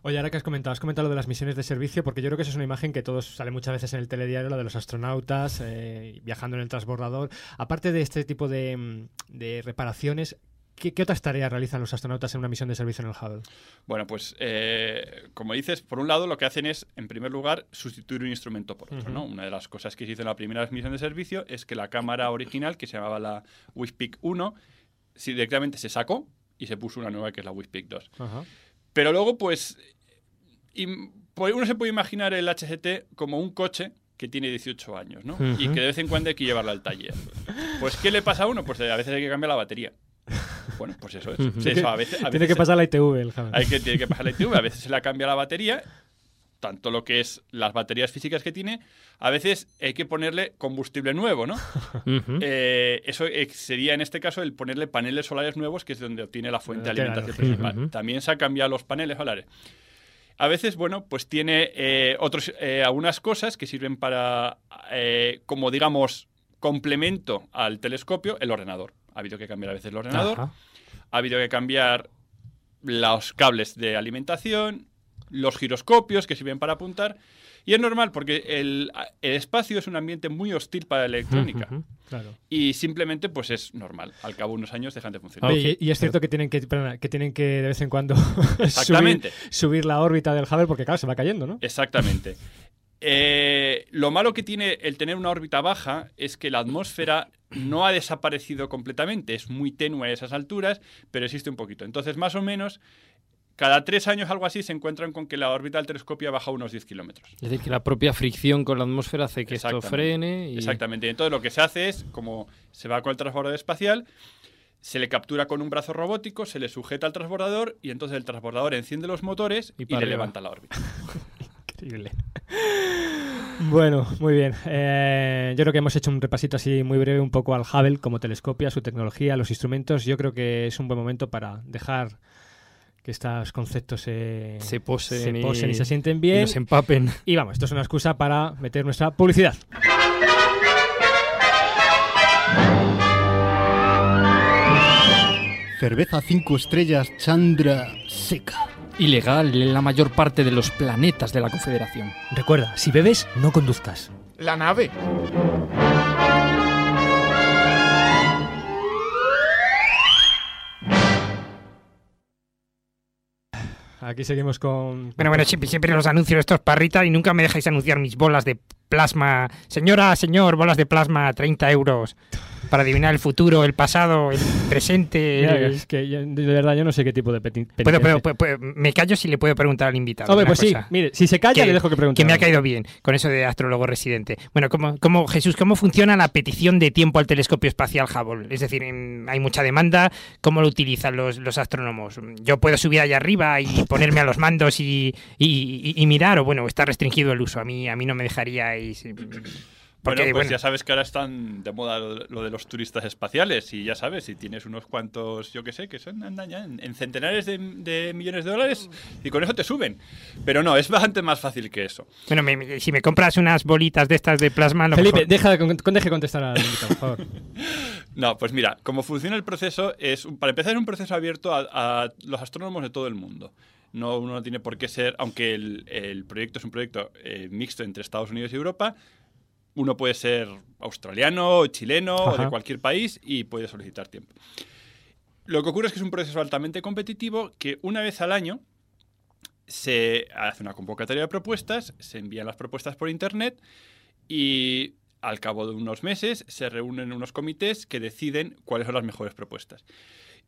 Speaker 3: Oye, ahora que has comentado, has comentado lo de las misiones de servicio, porque yo creo que esa es una imagen que todos sale muchas veces en el telediario, la de los astronautas eh, viajando en el transbordador. Aparte de este tipo de, mm, de reparaciones, ¿qué, qué otras tareas realizan los astronautas en una misión de servicio en el Hubble?
Speaker 8: Bueno, pues eh, como dices, por un lado lo que hhacen es, en primer lugar, sustituir un instrumento por otro. ¿no? Una de las cosas que se hizo en la primera misión de servicio es que la cámara original, que se llamaba la WIFPIC 1, sí, directamente se sacó y se puso una nueva que es la WIFPIC 2.
Speaker 3: Ajá.
Speaker 8: Pero luego, pues, pues uno se puede imaginar el HGT como un coche que tiene 18 años, ¿no? Y que de vez en cuando hay que llevarlo al taller. Pues, ¿qué le pasa a uno? Pues a veces hay que cambiar la batería. Bueno, pues eso es.
Speaker 4: Ujú.
Speaker 8: Sí, eso, a veces, a
Speaker 3: Tiene
Speaker 8: veces
Speaker 3: que pasar la ITV el
Speaker 8: hay que, tiene que pasar la ITV, a veces se le cambia la batería, tanto lo que es las baterías físicas que tiene, a veces hay que ponerle combustible nuevo, ¿no? Eh, eso eh, sería en este caso el ponerle paneles solares nuevos, que es donde obtiene la fuente de
Speaker 3: Claro.
Speaker 8: alimentación principal. También se han cambiado los paneles solares. A veces, bueno, pues tiene eh, otros, eh, algunas cosas que sirven para, eh, como digamos, complemento al telescopio, el ordenador. Ha habido que cambiar a veces el ordenador ha habido que cambiar los cables de alimentación, los giroscopios que sirven para apuntar. Y es normal porque el, el espacio es un ambiente muy hostil para la electrónica.
Speaker 3: Claro.
Speaker 8: Y simplemente pues es normal. Al cabo de unos años dejan de funcionar.
Speaker 3: Oye, y, y es cierto que tienen que, perdona, que tienen que de vez en cuando
Speaker 8: Exactamente.
Speaker 3: subir, subir la órbita del Hubble porque claro, se va cayendo, ¿no?
Speaker 8: Exactamente. Eh, lo malo que tiene el tener una órbita baja es que la atmósfera no ha desaparecido completamente. Es muy tenue a esas alturas, pero existe un poquito. Entonces, más o menos, cada tres años, algo así, se encuentran con que la órbita del telescopio ha bajado unos 10 kilómetros.
Speaker 4: Es decir, que la propia fricción con la atmósfera hace que esto frene. Y...
Speaker 8: Exactamente. Y entonces lo que se hace es, como se va con el transbordador espacial, se le captura con un brazo robótico, se le sujeta al transbordador y entonces el transbordador enciende los motores
Speaker 4: Y
Speaker 8: le levanta la órbita.
Speaker 3: Increíble. Bueno, muy bien. Eh, yo creo que hemos hecho un repasito así muy breve un poco al Hubble como telescopio, a su tecnología, a los instrumentos. Yo creo que es un buen momento para dejar que estos conceptos se,
Speaker 4: Se posen,
Speaker 3: se
Speaker 4: y-
Speaker 3: posen y se sienten
Speaker 4: y
Speaker 3: bien.
Speaker 4: nos empapen.
Speaker 3: Y vamos, esto es una excusa para meter nuestra publicidad.
Speaker 9: Cerveza 5 estrellas Chandra seca.
Speaker 4: Ilegal en la mayor parte de los planetas de la Confederación.
Speaker 3: Recuerda, si bebes, no conduzcas.
Speaker 10: La nave.
Speaker 3: Aquí seguimos con...
Speaker 5: Bueno, bueno, siempre, los anuncios estos parrita y nunca me dejáis anunciar mis bolas de plasma. Señora, señor, bolas de plasma, 30 euros. Para adivinar el futuro, el pasado, el presente.
Speaker 3: Mira,
Speaker 5: el-
Speaker 3: es que yo- de verdad yo no sé qué tipo de peti-
Speaker 5: Puedo,
Speaker 3: penitencia.
Speaker 5: puedo- puedo- puedo- me callo si le puedo preguntar al invitado.
Speaker 3: Hombre, pues sí, mire, si se calla
Speaker 5: Que-
Speaker 3: le dejo que pregunte.
Speaker 5: Que me ha caído bien con eso de astrólogo residente. Bueno, ¿cómo, cómo, Jesús, ¿cómo funciona la petición de tiempo al telescopio espacial Hubble? Es decir, hay mucha demanda, ¿cómo lo utilizan los, los astrónomos? ¿Yo puedo subir allá arriba y ponerme a los mandos y, y- y- y mirar? ¿O bueno, está restringido el uso? A mí, a mí no me dejaríais... Porque,
Speaker 8: bueno, pues
Speaker 5: bueno,
Speaker 8: ya sabes que ahora están de moda lo, lo de los turistas espaciales y ya sabes, si tienes unos cuantos, yo qué sé, que son andan ya en, en centenares de, de millones de dólares y con eso te suben. Pero no, es bastante más fácil que eso.
Speaker 5: bueno, me- me- si me compras unas bolitas de estas de plasma... a lo
Speaker 3: Felipe,
Speaker 5: mejor-
Speaker 3: deja, de con- con- deje contestar al invitado, por favor.
Speaker 8: No, pues mira, cómo funciona el proceso es, un- para empezar, es un proceso abierto a, a los astrónomos de todo el mundo. No, uno no tiene por qué ser, aunque el, el proyecto es un proyecto eh, mixto entre Estados Unidos y Europa, uno puede ser australiano, chileno o de cualquier país y puede solicitar tiempo. Lo que ocurre es que es un proceso altamente competitivo que una vez al año se hace una convocatoria de propuestas, se envían las propuestas por internet y al cabo de unos meses se reúnen unos comités que deciden cuáles son las mejores propuestas.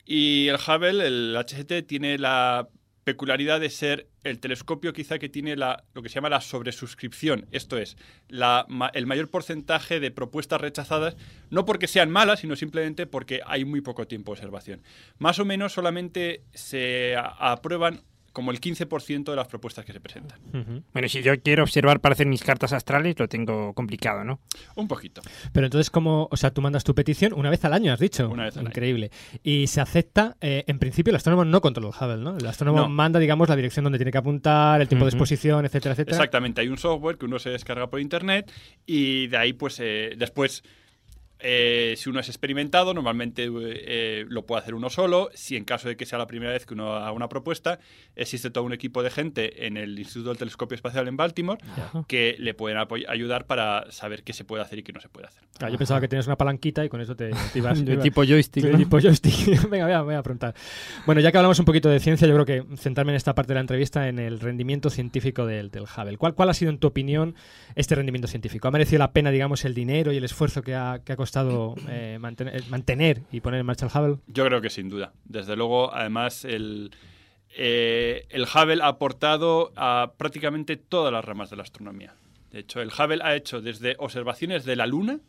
Speaker 8: Y el Hubble, el HGT, tiene la peculiaridad de ser el telescopio quizá que tiene la, lo que se llama la sobresuscripción, esto es, la el mayor porcentaje de propuestas rechazadas, no porque sean malas, sino simplemente porque hay muy poco tiempo de observación. Más o menos solamente se aprueban como el 15% de las propuestas que se presentan.
Speaker 5: Bueno, si yo quiero observar para hacer mis cartas astrales, lo tengo complicado, ¿no?
Speaker 8: Un poquito.
Speaker 3: Pero entonces, ¿cómo? O sea, tú mandas tu petición una vez al año, has dicho.
Speaker 8: Una vez al año.
Speaker 3: Increíble. Y se acepta, eh, en principio, el astrónomo no controla el Hubble, ¿no? El astrónomo
Speaker 8: No.
Speaker 3: manda, digamos, la dirección donde tiene que apuntar, el tiempo de exposición, etcétera, etcétera.
Speaker 8: Exactamente, hay un software que uno se descarga por internet y de ahí, pues, eh, después, eh, si uno es experimentado, normalmente eh, lo puede hacer uno solo. Si en caso de que sea la primera vez que uno haga una propuesta, existe todo un equipo de gente en el Instituto del Telescopio Espacial en Baltimore que le pueden ayudar para saber qué se puede hacer y qué no se puede hacer.
Speaker 3: Ah, yo pensaba que tenías una palanquita y con eso te, te ibas.
Speaker 4: De tipo joystick.
Speaker 3: de
Speaker 4: ¿no?
Speaker 3: tipo joystick. Venga, voy a, voy a preguntar. Bueno, ya que hablamos un poquito de ciencia, yo creo que centrarme en esta parte de la entrevista en el rendimiento científico del, del Hubble. ¿Cuál, ¿Cuál ha sido, en tu opinión, este rendimiento científico? ¿Ha merecido la pena, digamos, el dinero y el esfuerzo que ha, que ha costado eh, mantener, mantener y poner en marcha el Hubble?
Speaker 8: Yo creo que sin duda. Desde luego, además, el, eh, el Hubble ha aportado a prácticamente todas las ramas de la astronomía. De hecho, el Hubble ha hecho desde observaciones de la Luna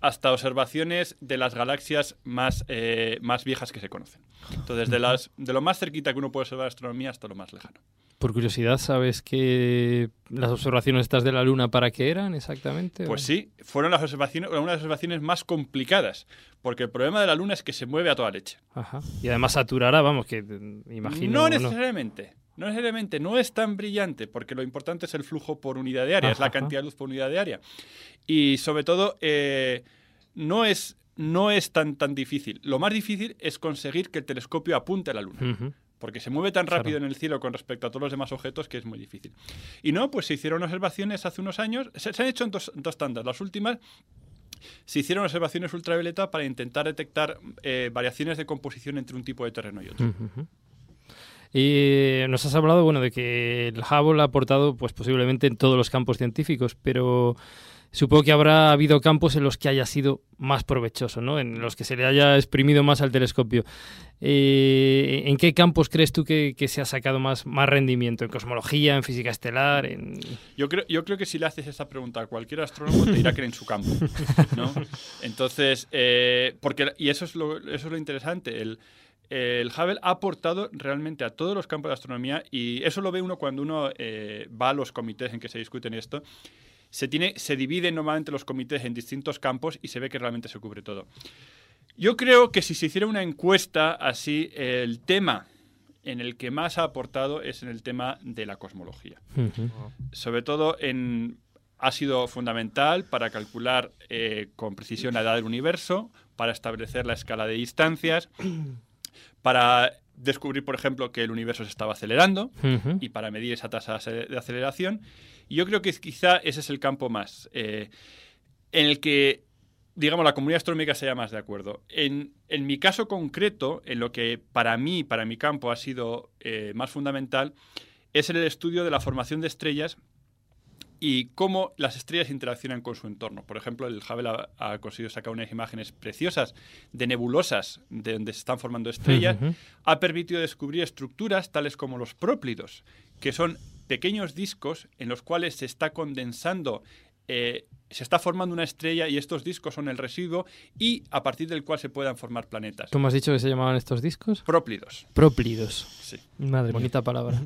Speaker 8: hasta observaciones de las galaxias más, eh, más viejas que se conocen. Entonces, de, las, de lo más cerquita que uno puede observar astronomía hasta lo más lejano.
Speaker 4: Por curiosidad, ¿sabes que las observaciones estas de la Luna para qué eran exactamente?
Speaker 8: Pues sí, fueron las observaciones, una de las observaciones más complicadas, porque el problema de la Luna es que se mueve a toda leche.
Speaker 4: Ajá. Y además saturará, vamos, que mm, imagino.
Speaker 8: No necesariamente. No necesariamente. No es tan brillante, porque lo importante es el flujo por unidad de área, es la
Speaker 4: Ajá,
Speaker 8: cantidad de luz por unidad de área. Y sobre todo, eh, no es, no es tan, tan difícil. Lo más difícil es conseguir que el telescopio apunte a la Luna.
Speaker 4: Ujú.
Speaker 8: Porque se mueve tan
Speaker 4: Claro.
Speaker 8: rápido en el cielo con respecto a todos los demás objetos que es muy difícil. Y no, pues se hicieron observaciones hace unos años. Se, se han hecho en dos, dos tandas. Las últimas se hicieron observaciones ultravioleta para intentar detectar eh, variaciones de composición entre un tipo de terreno y otro.
Speaker 4: Y nos has hablado, bueno, de que el Hubble ha aportado, pues posiblemente en todos los campos científicos, pero supongo que habrá habido campos en los que haya sido más provechoso, ¿no? En los que se le haya exprimido más al telescopio. Eh, ¿En qué campos crees tú que, que se ha sacado más, más rendimiento? ¿En cosmología, en física estelar? En...
Speaker 8: Yo creo, yo creo que si le haces esa pregunta a cualquier astrónomo, te dirá que en su campo. ¿no? Entonces, eh, porque, y eso es lo, eso es lo interesante. El, el Hubble ha aportado realmente a todos los campos de astronomía y eso lo ve uno cuando uno eh, va a los comités en que se discuten esto. Se, tiene, se dividen normalmente los comités en distintos campos y se ve que realmente se cubre todo. Yo creo que si se hiciera una encuesta así, el tema en el que más ha aportado es en el tema de la cosmología. Sobre todo en, ha sido fundamental para calcular eh, con precisión la edad del universo, para establecer la escala de distancias, para descubrir, por ejemplo, que el universo se estaba acelerando y para medir esa tasa de aceleración. Yo creo que quizá ese es el campo más eh, en el que, digamos, la comunidad astronómica se haya más de acuerdo. En, en mi caso concreto, en lo que para mí, para mi campo, ha sido eh, más fundamental, es el estudio de la formación de estrellas y cómo las estrellas interaccionan con su entorno. Por ejemplo, el Hubble ha, ha conseguido sacar unas imágenes preciosas de nebulosas de donde se están formando estrellas. Ha permitido descubrir estructuras tales como los próplidos, que son pequeños discos en los cuales se está condensando, eh, se está formando una estrella y estos discos son el residuo y a partir del cual se puedan formar planetas.
Speaker 4: ¿Cómo has dicho que se llamaban estos discos?
Speaker 8: Próplidos.
Speaker 4: Próplidos.
Speaker 8: Sí.
Speaker 3: Madre mía.
Speaker 4: Bonita palabra.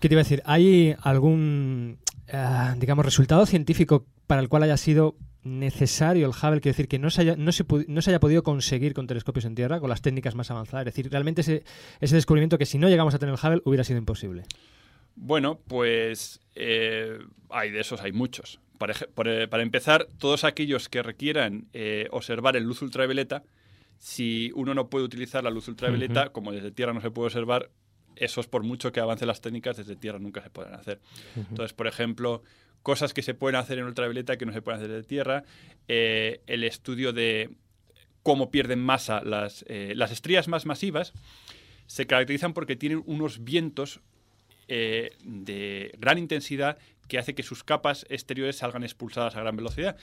Speaker 3: ¿Qué te iba a decir? ¿Hay algún, ah, digamos, resultado científico para el cual haya sido necesario el Hubble? Quiero decir, que no se haya, no se, pu- no se haya podido conseguir con telescopios en tierra, con las técnicas más avanzadas. Es decir, realmente ese, ese descubrimiento que si no llegamos a tener el Hubble hubiera sido imposible.
Speaker 8: Bueno, pues eh, hay de esos, hay muchos. Para, eh, para empezar, todos aquellos que requieran eh, observar en luz ultravioleta, si uno no puede utilizar la luz ultravioleta, como desde Tierra no se puede observar, esos por mucho que avancen las técnicas, desde Tierra nunca se pueden hacer. Entonces, por ejemplo, cosas que se pueden hacer en ultravioleta que no se pueden hacer desde Tierra, eh, el estudio de cómo pierden masa las, eh, las estrellas más masivas, se caracterizan porque tienen unos vientos eh, de gran intensidad que hace que sus capas exteriores salgan expulsadas a gran velocidad.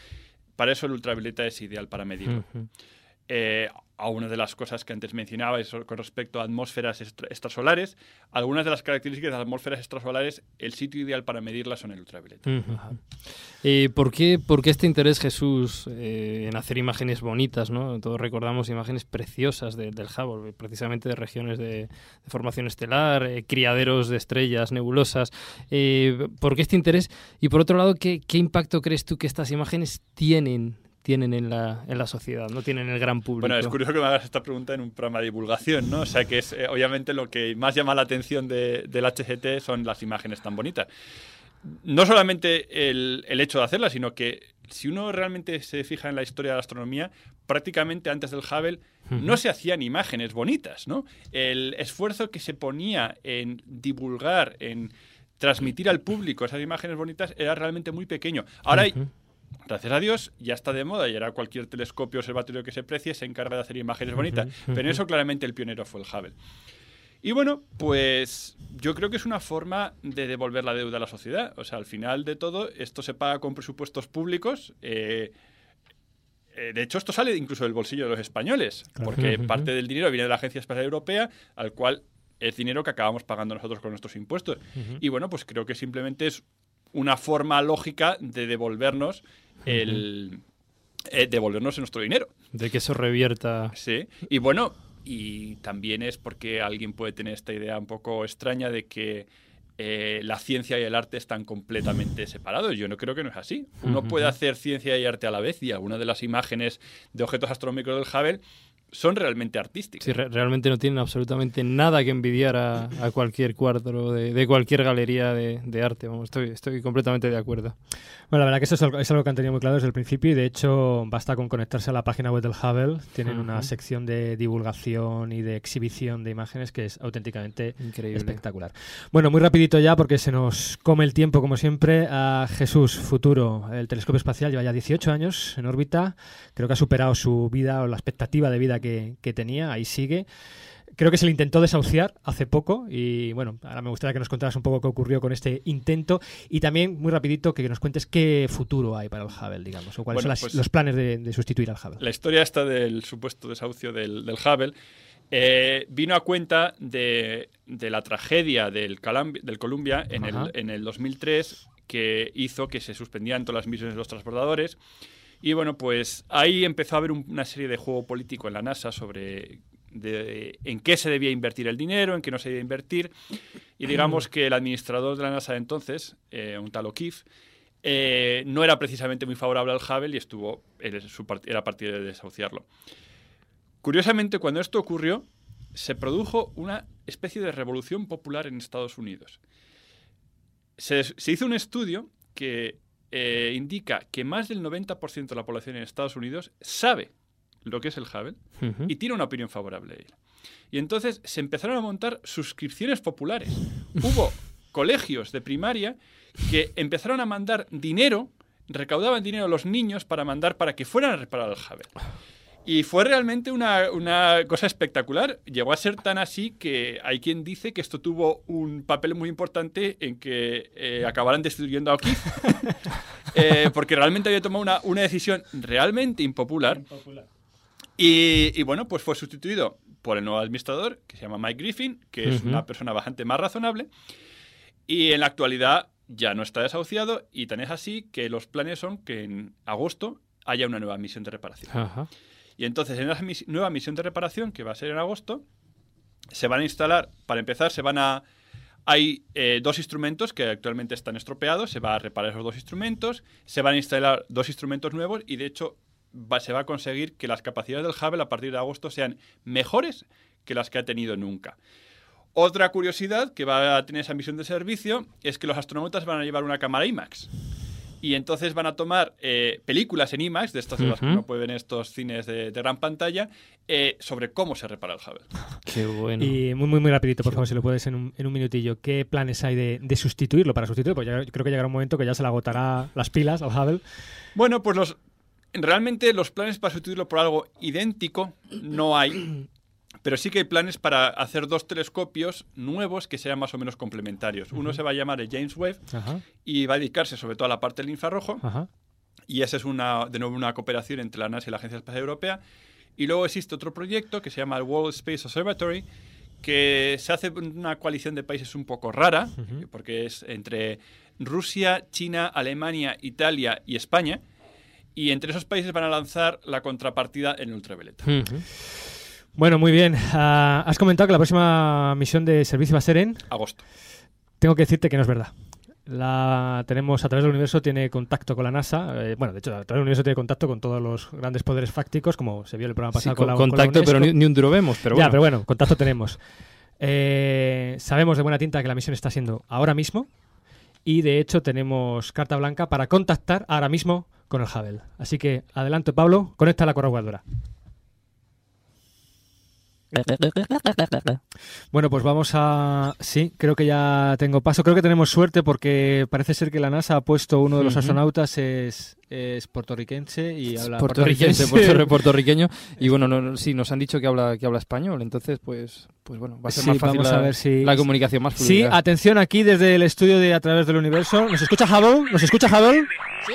Speaker 8: Para eso el ultravioleta es ideal para medirlo. Eh, a una de las cosas que antes mencionaba es con respecto a atmósferas extra- extrasolares. Algunas de las características de las atmósferas extrasolares, el sitio ideal para medirlas son el ultravioleta.
Speaker 4: ¿por, qué, por qué este interés, Jesús, eh, en hacer imágenes bonitas? ¿no? Todos recordamos imágenes preciosas de- del Hubble, precisamente de regiones de, formación estelar, eh, criaderos de estrellas, nebulosas. ¿Por qué este interés? Y por otro lado, ¿qué, qué impacto crees tú que estas imágenes tienen? Tienen en la, en la sociedad, no tienen el gran público.
Speaker 8: Bueno, es curioso que me hagas esta pregunta en un programa de divulgación, ¿no? O sea, que es eh, obviamente lo que más llama la atención de- del HGT son las imágenes tan bonitas. No solamente el, el hecho de hacerlas, sino que si uno realmente se fija en la historia de la astronomía, prácticamente antes del Hubble no se hacían imágenes bonitas, ¿no? El esfuerzo que se ponía en divulgar, en transmitir al público esas imágenes bonitas era realmente muy pequeño. Ahora hay. Gracias a Dios, ya está de moda y ahora cualquier telescopio o observatorio que se precie se encarga de hacer imágenes bonitas. Pero en eso claramente el pionero fue el Hubble. Y bueno, pues yo creo que es una forma de devolver la deuda a la sociedad. O sea, al final de todo, esto se paga con presupuestos públicos. eh, eh, de hecho, esto sale incluso del bolsillo de los españoles, porque parte del dinero viene de la Agencia Espacial Europea, al cual es dinero que acabamos pagando nosotros con nuestros impuestos. Y bueno, pues creo que simplemente es una forma lógica de devolvernos el eh, devolvernos nuestro dinero.
Speaker 4: De que eso revierta.
Speaker 8: Sí. Y bueno, y también es porque alguien puede tener esta idea un poco extraña de que eh, la ciencia y el arte están completamente separados. Yo no creo que no es así. Uno puede hacer ciencia y arte a la vez y algunas de las imágenes de objetos astronómicos del Hubble son realmente artísticas.
Speaker 4: Sí, re- realmente no tienen absolutamente nada que envidiar a, a cualquier cuadro de, de cualquier galería de, de arte. Vamos, estoy, estoy completamente de acuerdo.
Speaker 3: Bueno, la verdad que eso es algo, es algo que han tenido muy claro desde el principio y de hecho basta con conectarse a la página web del Hubble. Tienen una sección de divulgación y de exhibición de imágenes que es auténticamente
Speaker 4: Increíble.
Speaker 3: espectacular. Bueno, muy rapidito ya porque se nos come el tiempo como siempre. A Jesús Futuro, el telescopio espacial lleva ya 18 años en órbita. Creo que ha superado su vida o la expectativa de vida que, que tenía. Ahí sigue. Creo que se le intentó desahuciar hace poco y bueno, ahora me gustaría que nos contaras un poco qué ocurrió con este intento y también muy rapidito que nos cuentes qué futuro hay para el Hubble, digamos, o cuáles
Speaker 8: Bueno,
Speaker 3: son las-
Speaker 8: pues-
Speaker 3: los planes de, de sustituir al Hubble.
Speaker 8: La historia esta del supuesto desahucio del, del Hubble eh, vino a cuenta de, de la tragedia del, del Columbia en el, en el 2003 que hizo que se suspendieran todas las misiones de los transbordadores. Y bueno, pues ahí empezó a haber un- una serie de juego político en la NASA sobre en qué se debía invertir el dinero, en qué no se debía invertir. Y digamos que el administrador de la NASA de entonces, eh, un tal O'Keefe, eh, no era precisamente muy favorable al Hubble y estuvo era, su part- era partidario de desahuciarlo. Curiosamente, cuando esto ocurrió, se produjo una especie de revolución popular en Estados Unidos. Se hizo un estudio que eh, indica que más del 90% de la población en Estados Unidos sabe lo que es el Hubble y tiene una opinión favorable de él. Y entonces se empezaron a montar suscripciones populares. Hubo colegios de primaria que empezaron a mandar dinero, recaudaban dinero a los niños para mandar para que fueran a reparar el Hubble. Y fue realmente una, una cosa espectacular. Llegó a ser tan así que hay quien dice que esto tuvo un papel muy importante en que eh, acabaran destruyendo a O'Keeffe. Eh, porque realmente había tomado una, una decisión realmente impopular. Y, y bueno, pues fue sustituido por el nuevo administrador, que se llama Mike Griffin, que es una persona bastante más razonable. Y en la actualidad ya no está desahuciado y tan es así que los planes son que en agosto haya una nueva misión de reparación.
Speaker 4: Ajá.
Speaker 8: Y entonces en mis- nueva misión de reparación, que va a ser en agosto, se van a instalar, para empezar, se van a... Hay eh, dos instrumentos que actualmente están estropeados, se va a reparar esos dos instrumentos, se van a instalar dos instrumentos nuevos y de hecho se va a conseguir que las capacidades del Hubble a partir de agosto sean mejores que las que ha tenido nunca. Otra curiosidad que va a tener esa misión de servicio es que los astronautas van a llevar una cámara IMAX. Y entonces van a tomar eh, películas en IMAX, de estas de las que
Speaker 4: Ujú.
Speaker 8: uno puede ver en estos cines de, de gran pantalla, eh, sobre cómo se repara el Hubble.
Speaker 4: Qué bueno.
Speaker 3: Y muy, muy, muy rapidito, por favor, si lo puedes en un, en un minutillo. ¿Qué planes hay de, de sustituirlo para sustituirlo? Pues ya- yo creo que llegará un momento que ya se le agotará las pilas al Hubble.
Speaker 8: Bueno, pues los realmente los planes para sustituirlo por algo idéntico no hay, pero sí que hay planes para hacer dos telescopios nuevos que sean más o menos complementarios. Uno se va a llamar el James Webb y va a dedicarse sobre todo a la parte del infrarrojo. Y esa es una, de nuevo una cooperación entre la NASA y la Agencia Espacial Europea. Y luego existe otro proyecto que se llama el World Space Observatory, que se hace una coalición de países un poco rara, porque es entre Rusia, China, Alemania, Italia y España. Y entre esos países van a lanzar la contrapartida en ultravioleta.
Speaker 3: Bueno, muy bien. Ah, has comentado que la próxima misión de servicio va a ser en...
Speaker 8: Agosto.
Speaker 3: Tengo que decirte que no es verdad. La tenemos a través del universo, tiene contacto con la NASA. eh, bueno, de hecho, a través del universo tiene contacto con todos los grandes poderes fácticos, como se vio en el programa
Speaker 4: Sí,
Speaker 3: pasado
Speaker 4: con-
Speaker 3: con, la con la
Speaker 4: contacto, pero ni un duro vemos. Pero
Speaker 3: ya,
Speaker 4: bueno.
Speaker 3: pero bueno, contacto tenemos. Eh, sabemos de buena tinta que la misión está siendo ahora mismo y de hecho tenemos carta blanca para contactar ahora mismo con el Hubble. Así que adelante Pablo, conecta la corroboradora. Bueno, pues vamos a... Sí, creo que ya tengo paso. Creo que tenemos suerte porque parece ser que la NASA ha puesto uno de los astronautas es, es puertorriquense y habla
Speaker 4: puertorriquense,
Speaker 3: puertorriquense.
Speaker 4: puerto- puertorriqueño. Y bueno, no, no, sí, nos han dicho que habla, que habla español, entonces pues, pues bueno, va a ser
Speaker 3: Sí,
Speaker 4: más fácil
Speaker 3: vamos
Speaker 4: la,
Speaker 3: a ver si-
Speaker 4: la comunicación más
Speaker 3: Sí,
Speaker 4: fluida.
Speaker 3: atención aquí desde el estudio de A través del universo. ¿Nos escucha Hubble? ¿Nos escucha Hubble?
Speaker 10: ¡Sí!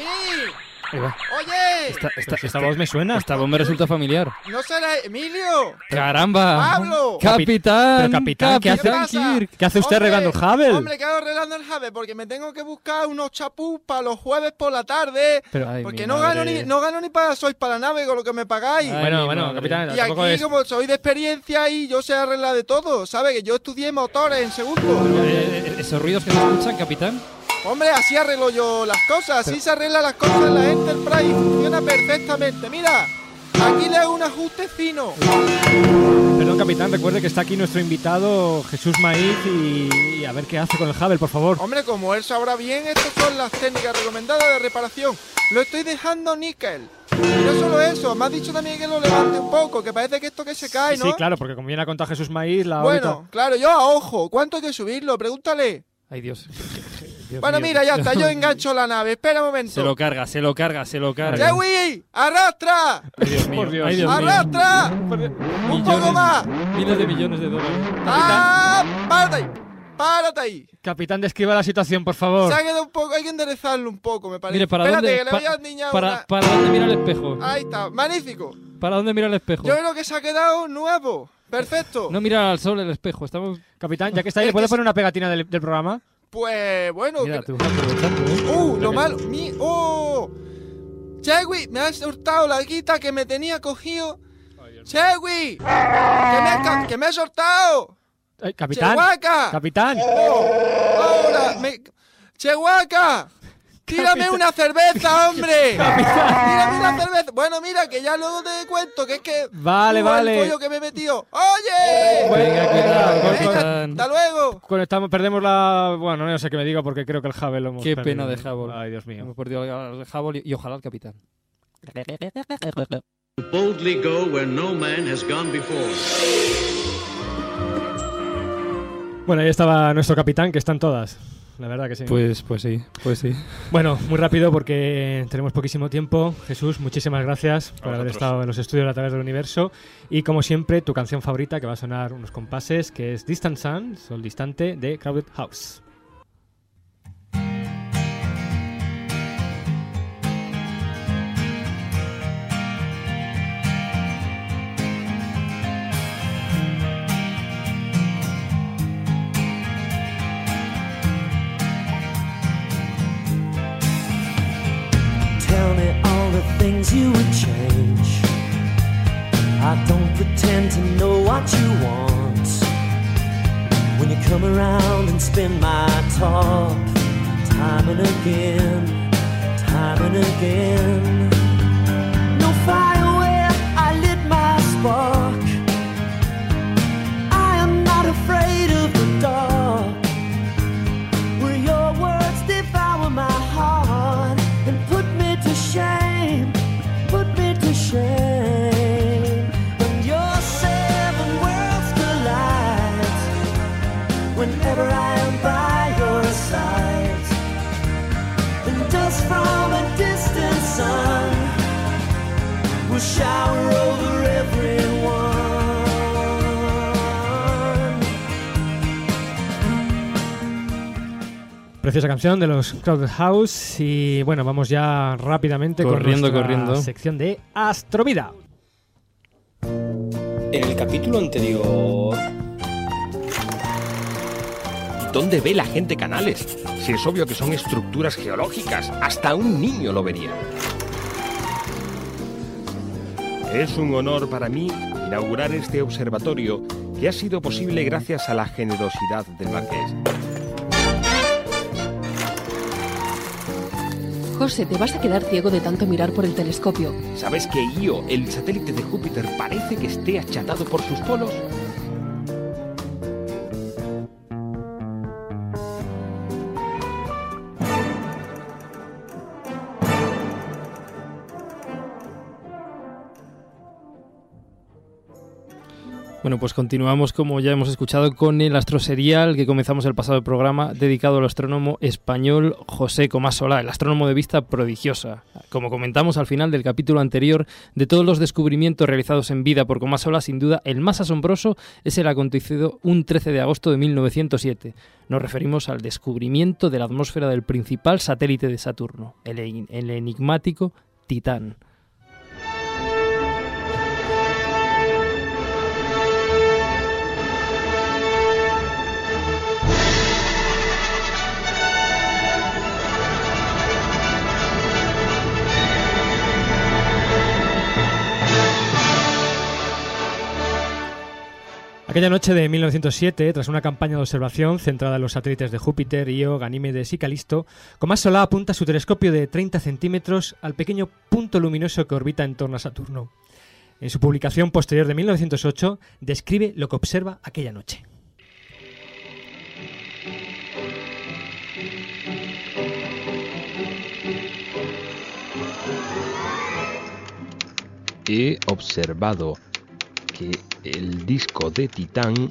Speaker 3: Ahí va.
Speaker 10: ¡Oye!
Speaker 4: Esta, esta-
Speaker 3: Esta voz me suena.
Speaker 4: esta voz me resulta familiar.
Speaker 10: ¿No será Emilio?
Speaker 4: ¡Caramba!
Speaker 10: ¡Pablo!
Speaker 4: ¡Capitán!
Speaker 3: Pero, capitán, ¿qué hace?
Speaker 4: Kirk!
Speaker 3: ¿Qué hace usted
Speaker 10: Hombre,
Speaker 3: regando el Hubble?
Speaker 10: Hombre, ¿qué hago arreglando el Hubble? Porque me tengo que buscar unos chapús para los jueves por la tarde.
Speaker 3: Pero-
Speaker 4: Ay,
Speaker 10: porque no gano, ni, no gano ni para sois para la nave con lo que me pagáis.
Speaker 4: Ay,
Speaker 3: bueno, bueno,
Speaker 4: madre.
Speaker 3: capitán,
Speaker 10: y aquí,
Speaker 3: es...
Speaker 10: como soy de experiencia y yo sé arreglar de todo, ¿sabes? Que yo estudié motores en segundo.
Speaker 4: Eh, eh, ¿Esos ruidos que se escuchan, capitán?
Speaker 10: Hombre, así arreglo yo las cosas, así se arreglan las cosas en la Enterprise y funciona perfectamente. Mira, aquí le hago un ajuste fino.
Speaker 3: Perdón, capitán, recuerde que está aquí nuestro invitado Jesús Maíz y, y a ver qué hace con el Hubble, por favor.
Speaker 10: Hombre, como él sabrá bien, estas son las técnicas recomendadas de reparación. Lo estoy dejando níquel. Y no solo eso, me ha dicho también que lo levante un poco, que parece que esto que se cae, ¿no?
Speaker 3: Sí, claro, porque como viene a contar Jesús Maíz, la
Speaker 10: Bueno,
Speaker 3: órbita-
Speaker 10: claro, yo a ojo. ¿Cuánto hay que subirlo? Pregúntale.
Speaker 4: Ay, Dios. Dios
Speaker 10: bueno,
Speaker 4: mío.
Speaker 10: mira, ya está, yo engancho la nave. Espera un momento.
Speaker 4: Se lo carga, se lo carga, se lo carga.
Speaker 10: ¡Jewi! ¡Arrastra!
Speaker 4: Ay, Dios mío.
Speaker 3: Por Dios.
Speaker 4: Ay, Dios mío.
Speaker 10: ¡Arrastra! ¡Un poco más!
Speaker 4: Miles de millones de dólares.
Speaker 10: ¡Ah! ¡Párate ahí! ¡Párate ahí!
Speaker 3: Capitán, describa la situación, por favor.
Speaker 10: Se ha quedado un poco, hay que enderezarlo un poco, me parece.
Speaker 4: Mire, ¿para
Speaker 10: Espérate,
Speaker 4: dónde?
Speaker 10: que le
Speaker 4: pa-
Speaker 10: voy a endiñar
Speaker 4: para,
Speaker 10: una-
Speaker 4: ¿Para dónde mira el espejo?
Speaker 10: Ahí está, magnífico.
Speaker 4: ¿Para dónde mira el espejo?
Speaker 10: Yo creo que se ha quedado nuevo. Perfecto.
Speaker 4: No mira al sol el espejo, estamos...
Speaker 3: Capitán, ya que está ahí, ¿le puede
Speaker 10: que
Speaker 3: poner una pegatina del, del programa?
Speaker 10: Pues bueno.
Speaker 4: Mira, ¿eh?
Speaker 10: Uh, lo malo. Mi, ¡Oh! Chewi, me has soltado la guita que me tenía cogido. Chewi, que me ha, ca- que me ha soltado.
Speaker 3: Ay, capitán.
Speaker 10: Chehuaca.
Speaker 3: Capitán.
Speaker 10: Oh, ahora, me... Chehuaca. ¡Tírame una cerveza, hombre! ¡Tírame una cerveza! Bueno, mira, que ya luego te cuento, que es que...
Speaker 3: Vale,
Speaker 10: ¡Uh,
Speaker 3: vale.
Speaker 10: el pollo que me he metido! ¡Oye!
Speaker 4: Venga, cuidado,
Speaker 3: Venga,
Speaker 4: capitán.
Speaker 10: ¡Hasta luego!
Speaker 3: Conectamos, perdemos la. Bueno, no sé qué me digo porque creo que el Hubble lo hemos
Speaker 4: Qué
Speaker 3: perdido.
Speaker 4: pena de Hubble.
Speaker 3: Ay, Dios mío.
Speaker 4: Hemos perdido al Hubble y, y ojalá al capitán.
Speaker 11: Boldly go where no man has gone before.
Speaker 3: Bueno, ahí estaba nuestro capitán, que están todas. La verdad que sí.
Speaker 4: Pues, pues sí, pues sí.
Speaker 3: Bueno, muy rápido porque tenemos poquísimo tiempo. Jesús, muchísimas gracias por haber estado en los estudios a través del universo. Y como siempre, tu canción favorita que va a sonar unos compases, que es Distant Sun, Sol Distante, de Crowded House.
Speaker 7: Things you would change. I don't pretend to know what you want. When you come around and spin my top, time and again, time and again. No fire where I lit my spark. I am not afraid of the dark.
Speaker 3: Preciosa canción de los Crowded House. Y bueno, vamos ya rápidamente
Speaker 4: Corriendo,
Speaker 3: con
Speaker 4: corriendo.
Speaker 3: sección de Astrovida.
Speaker 1: En el capítulo anterior...
Speaker 12: ¿Dónde ve la gente canales? Si es obvio que son estructuras geológicas, hasta un niño lo vería. Es un honor para mí inaugurar este observatorio que ha sido posible gracias a la generosidad del marqués.
Speaker 13: José, te vas a quedar ciego de tanto mirar por el telescopio.
Speaker 12: ¿Sabes que Io, el satélite de Júpiter, parece que esté achatado por sus polos?
Speaker 4: Bueno, pues continuamos, como ya hemos escuchado, con el astroserial que comenzamos el pasado programa dedicado al astrónomo español José Comás Solá, el astrónomo de vista prodigiosa. Como comentamos al final del capítulo anterior, de todos los descubrimientos realizados en vida por Comás Solá, sin duda el más asombroso es el acontecido un 13 de agosto de 1907. Nos referimos al descubrimiento de la atmósfera del principal satélite de Saturno, el enigmático Titán.
Speaker 3: Aquella noche de 1907, tras una campaña de observación centrada en los satélites de Júpiter, Io, Ganímedes y Calisto, Comás Solá apunta su telescopio de 30 centímetros al pequeño punto luminoso que orbita en torno a Saturno. En su publicación posterior de 1908, describe lo que observa aquella noche.
Speaker 12: He observado el disco de Titán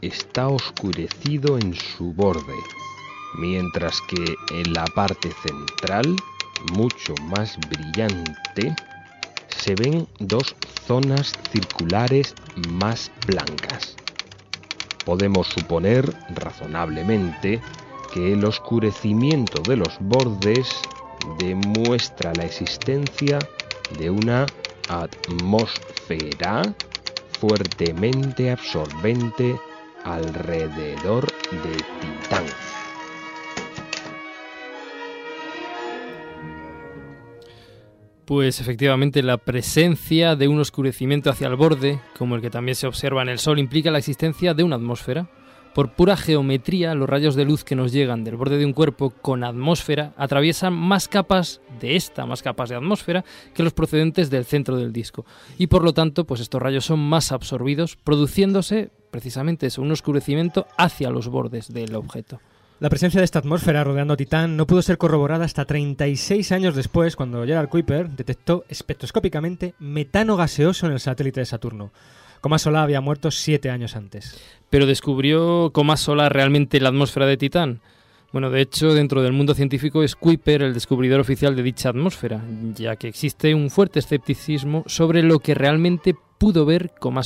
Speaker 12: está oscurecido en su borde, mientras que en la parte central, mucho más brillante, se ven dos zonas circulares más blancas. Podemos suponer razonablemente que el oscurecimiento de los bordes demuestra la existencia de una atmósfera fuertemente absorbente alrededor de Titán.
Speaker 4: Pues efectivamente la presencia de un oscurecimiento hacia el borde, como el que también se observa en el Sol, implica la existencia de una atmósfera. Por pura geometría, los rayos de luz que nos llegan del borde de un cuerpo con atmósfera atraviesan más capas de esta, más capas de atmósfera, que los procedentes del centro del disco. Y por lo tanto, pues estos rayos son más absorbidos, produciéndose precisamente eso, un oscurecimiento hacia los bordes del objeto.
Speaker 3: La presencia de esta atmósfera rodeando a Titán no pudo ser corroborada hasta 36 años después, cuando Gerald Kuiper detectó espectroscópicamente metano gaseoso en el satélite de Saturno. Coma Sola había muerto siete años antes.
Speaker 4: Pero descubrió Coma Sola realmente la atmósfera de Titán. Bueno, de hecho, dentro del mundo científico es Kuiper el descubridor oficial de dicha atmósfera, ya que existe un fuerte escepticismo sobre lo que realmente pudo ver Coma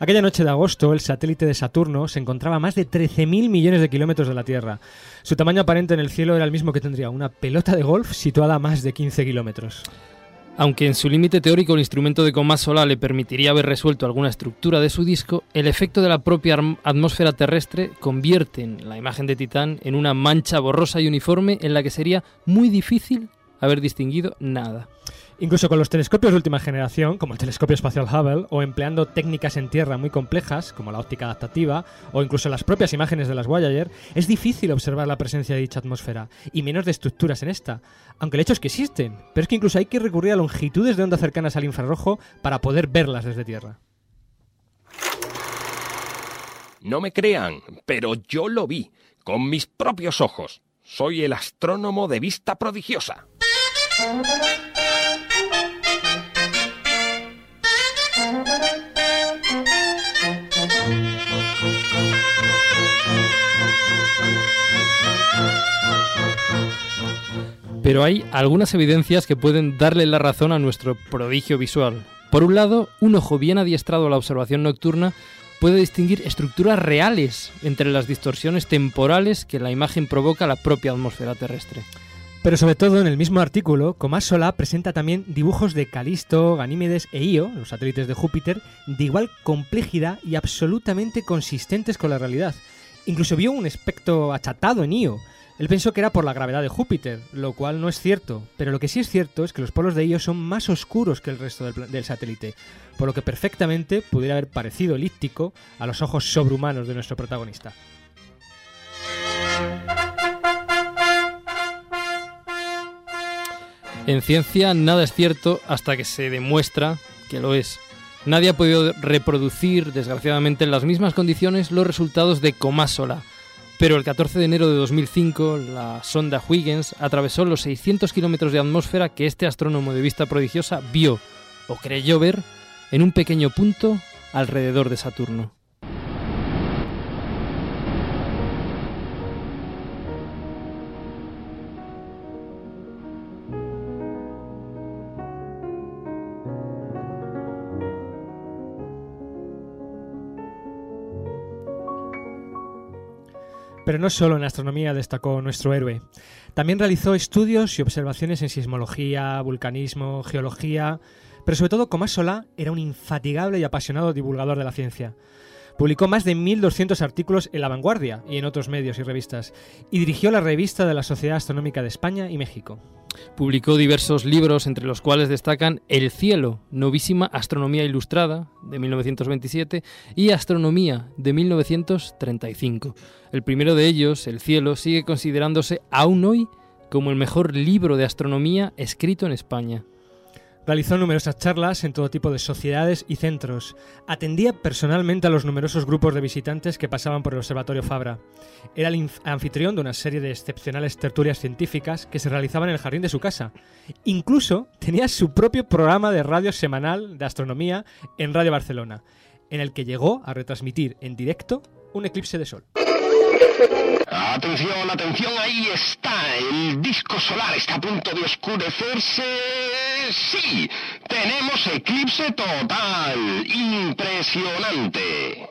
Speaker 3: Aquella noche de agosto, el satélite de Saturno se encontraba a más de 13.000 millones de kilómetros de la Tierra. Su tamaño aparente en el cielo era el mismo que tendría una pelota de golf situada a más de 15 kilómetros.
Speaker 4: Aunque en su límite teórico el instrumento de coma solar le permitiría haber resuelto alguna estructura de su disco, el efecto de la propia atmósfera terrestre convierte la imagen de Titán en una mancha borrosa y uniforme en la que sería muy difícil haber distinguido nada.
Speaker 3: Incluso con los telescopios de última generación, como el telescopio espacial Hubble, o empleando técnicas en tierra muy complejas, como la óptica adaptativa, o incluso las propias imágenes de las Voyager, es difícil observar la presencia de dicha atmósfera, y menos de estructuras en esta. Aunque el hecho es que existen, pero es que incluso hay que recurrir a longitudes de onda cercanas al infrarrojo para poder verlas desde tierra.
Speaker 12: No me crean, pero yo lo vi, con mis propios ojos. Soy el astrónomo de vista prodigiosa.
Speaker 4: Pero hay algunas evidencias que pueden darle la razón a nuestro prodigio visual. Por un lado, un ojo bien adiestrado a la observación nocturna puede distinguir estructuras reales entre las distorsiones temporales que la imagen provoca la propia atmósfera terrestre.
Speaker 3: Pero sobre todo en el mismo artículo, Comás Solá presenta también dibujos de Calisto, Ganímedes e Io, los satélites de Júpiter, de igual complejidad y absolutamente consistentes con la realidad. Incluso vio un aspecto achatado en Io. Él pensó que era por la gravedad de Júpiter, lo cual no es cierto, pero lo que sí es cierto es que los polos de Io son más oscuros que el resto del, del satélite, por lo que perfectamente pudiera haber parecido elíptico a los ojos sobrehumanos de nuestro protagonista.
Speaker 4: En ciencia nada es cierto hasta que se demuestra que lo es. Nadie ha podido reproducir, desgraciadamente, en las mismas condiciones los resultados de Comásola. Pero el 14 de enero de 2005, la sonda Huygens atravesó los 600 kilómetros de atmósfera que este astrónomo de vista prodigiosa vio, o creyó ver, en un pequeño punto alrededor de Saturno.
Speaker 3: Pero no solo en astronomía destacó nuestro héroe. También realizó estudios y observaciones en sismología, vulcanismo, geología, pero sobre todo Comás Solá era un infatigable y apasionado divulgador de la ciencia. Publicó más de 1.200 artículos en La Vanguardia y en otros medios y revistas, y dirigió la revista de la Sociedad Astronómica de España y México.
Speaker 4: Publicó diversos libros, entre los cuales destacan El cielo, novísima astronomía ilustrada, de 1927, y Astronomía, de 1935. El primero de ellos, El cielo, sigue considerándose aún hoy como el mejor libro de astronomía escrito en España.
Speaker 3: Realizó numerosas charlas en todo tipo de sociedades y centros. Atendía personalmente a los numerosos grupos de visitantes que pasaban por el Observatorio Fabra. Era el anfitrión de una serie de excepcionales tertulias científicas que se realizaban en el jardín de su casa. Incluso tenía su propio programa de radio semanal de astronomía en Radio Barcelona, en el que llegó a retransmitir en directo un eclipse de sol.
Speaker 14: Atención, atención, ahí está. El disco solar está a punto de oscurecerse. Sí, tenemos eclipse total. Impresionante.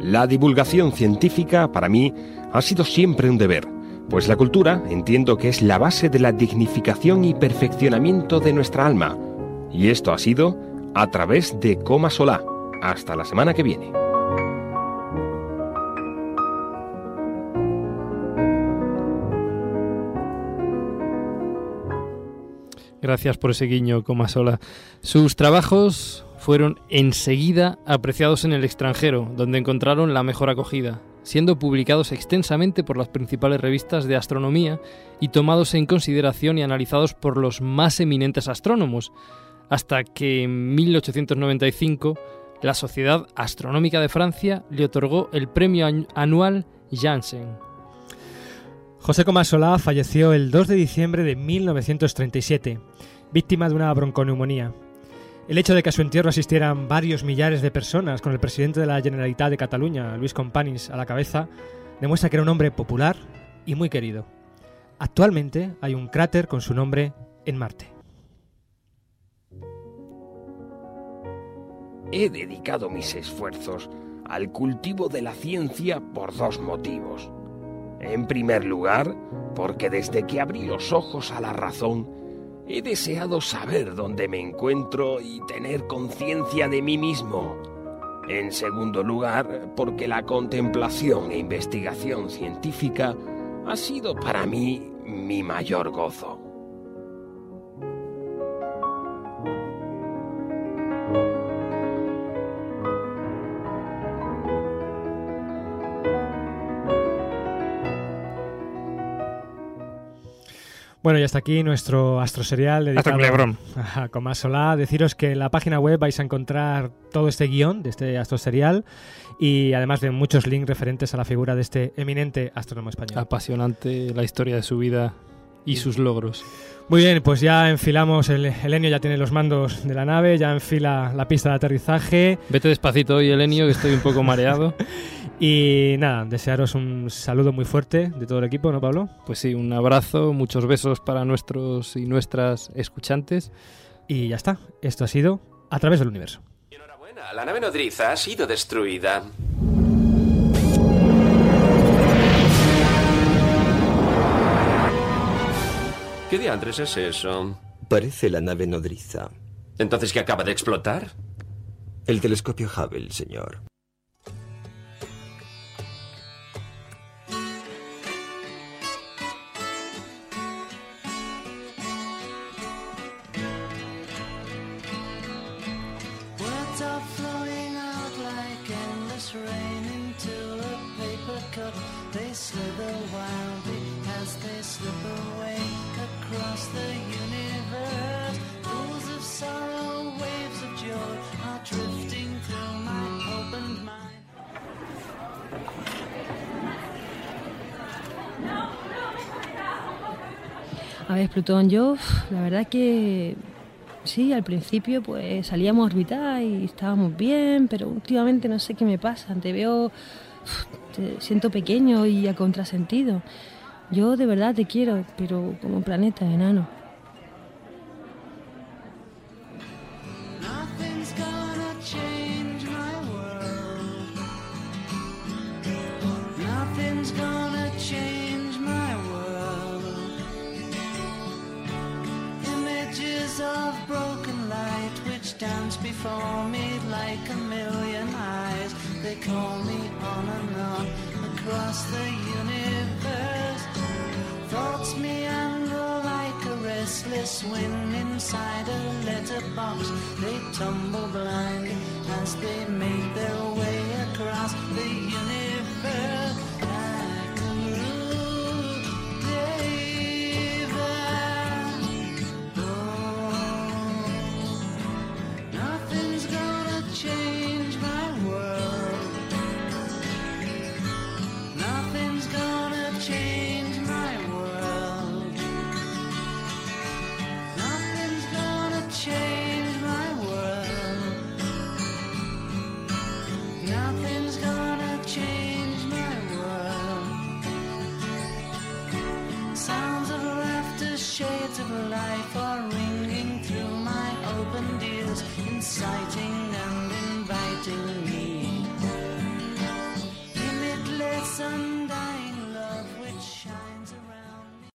Speaker 12: La divulgación científica, para mí, ha sido siempre un deber, pues la cultura entiendo que es la base de la dignificación y perfeccionamiento de nuestra alma. Y esto ha sido a través de Coma Solá. Hasta la semana que viene.
Speaker 4: Gracias por ese guiño, Comasola. Sus trabajos fueron enseguida apreciados en el extranjero, donde encontraron la mejor acogida, siendo publicados extensamente por las principales revistas de astronomía y tomados en consideración y analizados por los más eminentes astrónomos, hasta que en 1895 la Sociedad Astronómica de Francia le otorgó el premio anual Janssen.
Speaker 3: José Comasolá falleció el 2 de diciembre de 1937, víctima de una bronconeumonía. El hecho de que a su entierro asistieran varios millares de personas con el presidente de la Generalitat de Cataluña, Luis Companys, a la cabeza, demuestra que era un hombre popular y muy querido. Actualmente hay un cráter con su nombre en Marte.
Speaker 12: He dedicado mis esfuerzos al cultivo de la ciencia por dos motivos. En primer lugar, porque desde que abrí los ojos a la razón, he deseado saber dónde me encuentro y tener conciencia de mí mismo. En segundo lugar, porque la contemplación e investigación científica ha sido para mí mi mayor gozo.
Speaker 3: Bueno, y hasta aquí nuestro astroserial dedicado
Speaker 5: Astroculebrón.
Speaker 3: a Comasolá. Deciros que en la página web vais a encontrar todo este guion de este astroserial y además de muchos links referentes a la figura de este eminente astrónomo español.
Speaker 4: Apasionante la historia de su vida y sus logros.
Speaker 3: Muy bien, pues ya enfilamos, el Elenio ya tiene los mandos de la nave, ya enfila la pista de aterrizaje.
Speaker 4: Vete despacito hoy, Elenio, que estoy un poco mareado.
Speaker 3: Y nada, desearos un saludo muy fuerte de todo el equipo, ¿no, Pablo?
Speaker 4: Pues sí, un abrazo, muchos besos para nuestros y nuestras escuchantes.
Speaker 3: Y ya está, esto ha sido A través del universo.
Speaker 14: La nave nodriza ha sido destruida. ¿Qué diantres es eso?
Speaker 15: Parece la nave nodriza.
Speaker 14: ¿Entonces qué acaba de explotar?
Speaker 15: El telescopio Hubble, señor.
Speaker 16: A
Speaker 2: ver, Plutón, yo la verdad que sí, al principio pues salíamos a orbitar y estábamos bien, pero últimamente no sé qué me pasa, te veo, te siento pequeño y a contrasentido. Yo de verdad te quiero, pero como planeta enano.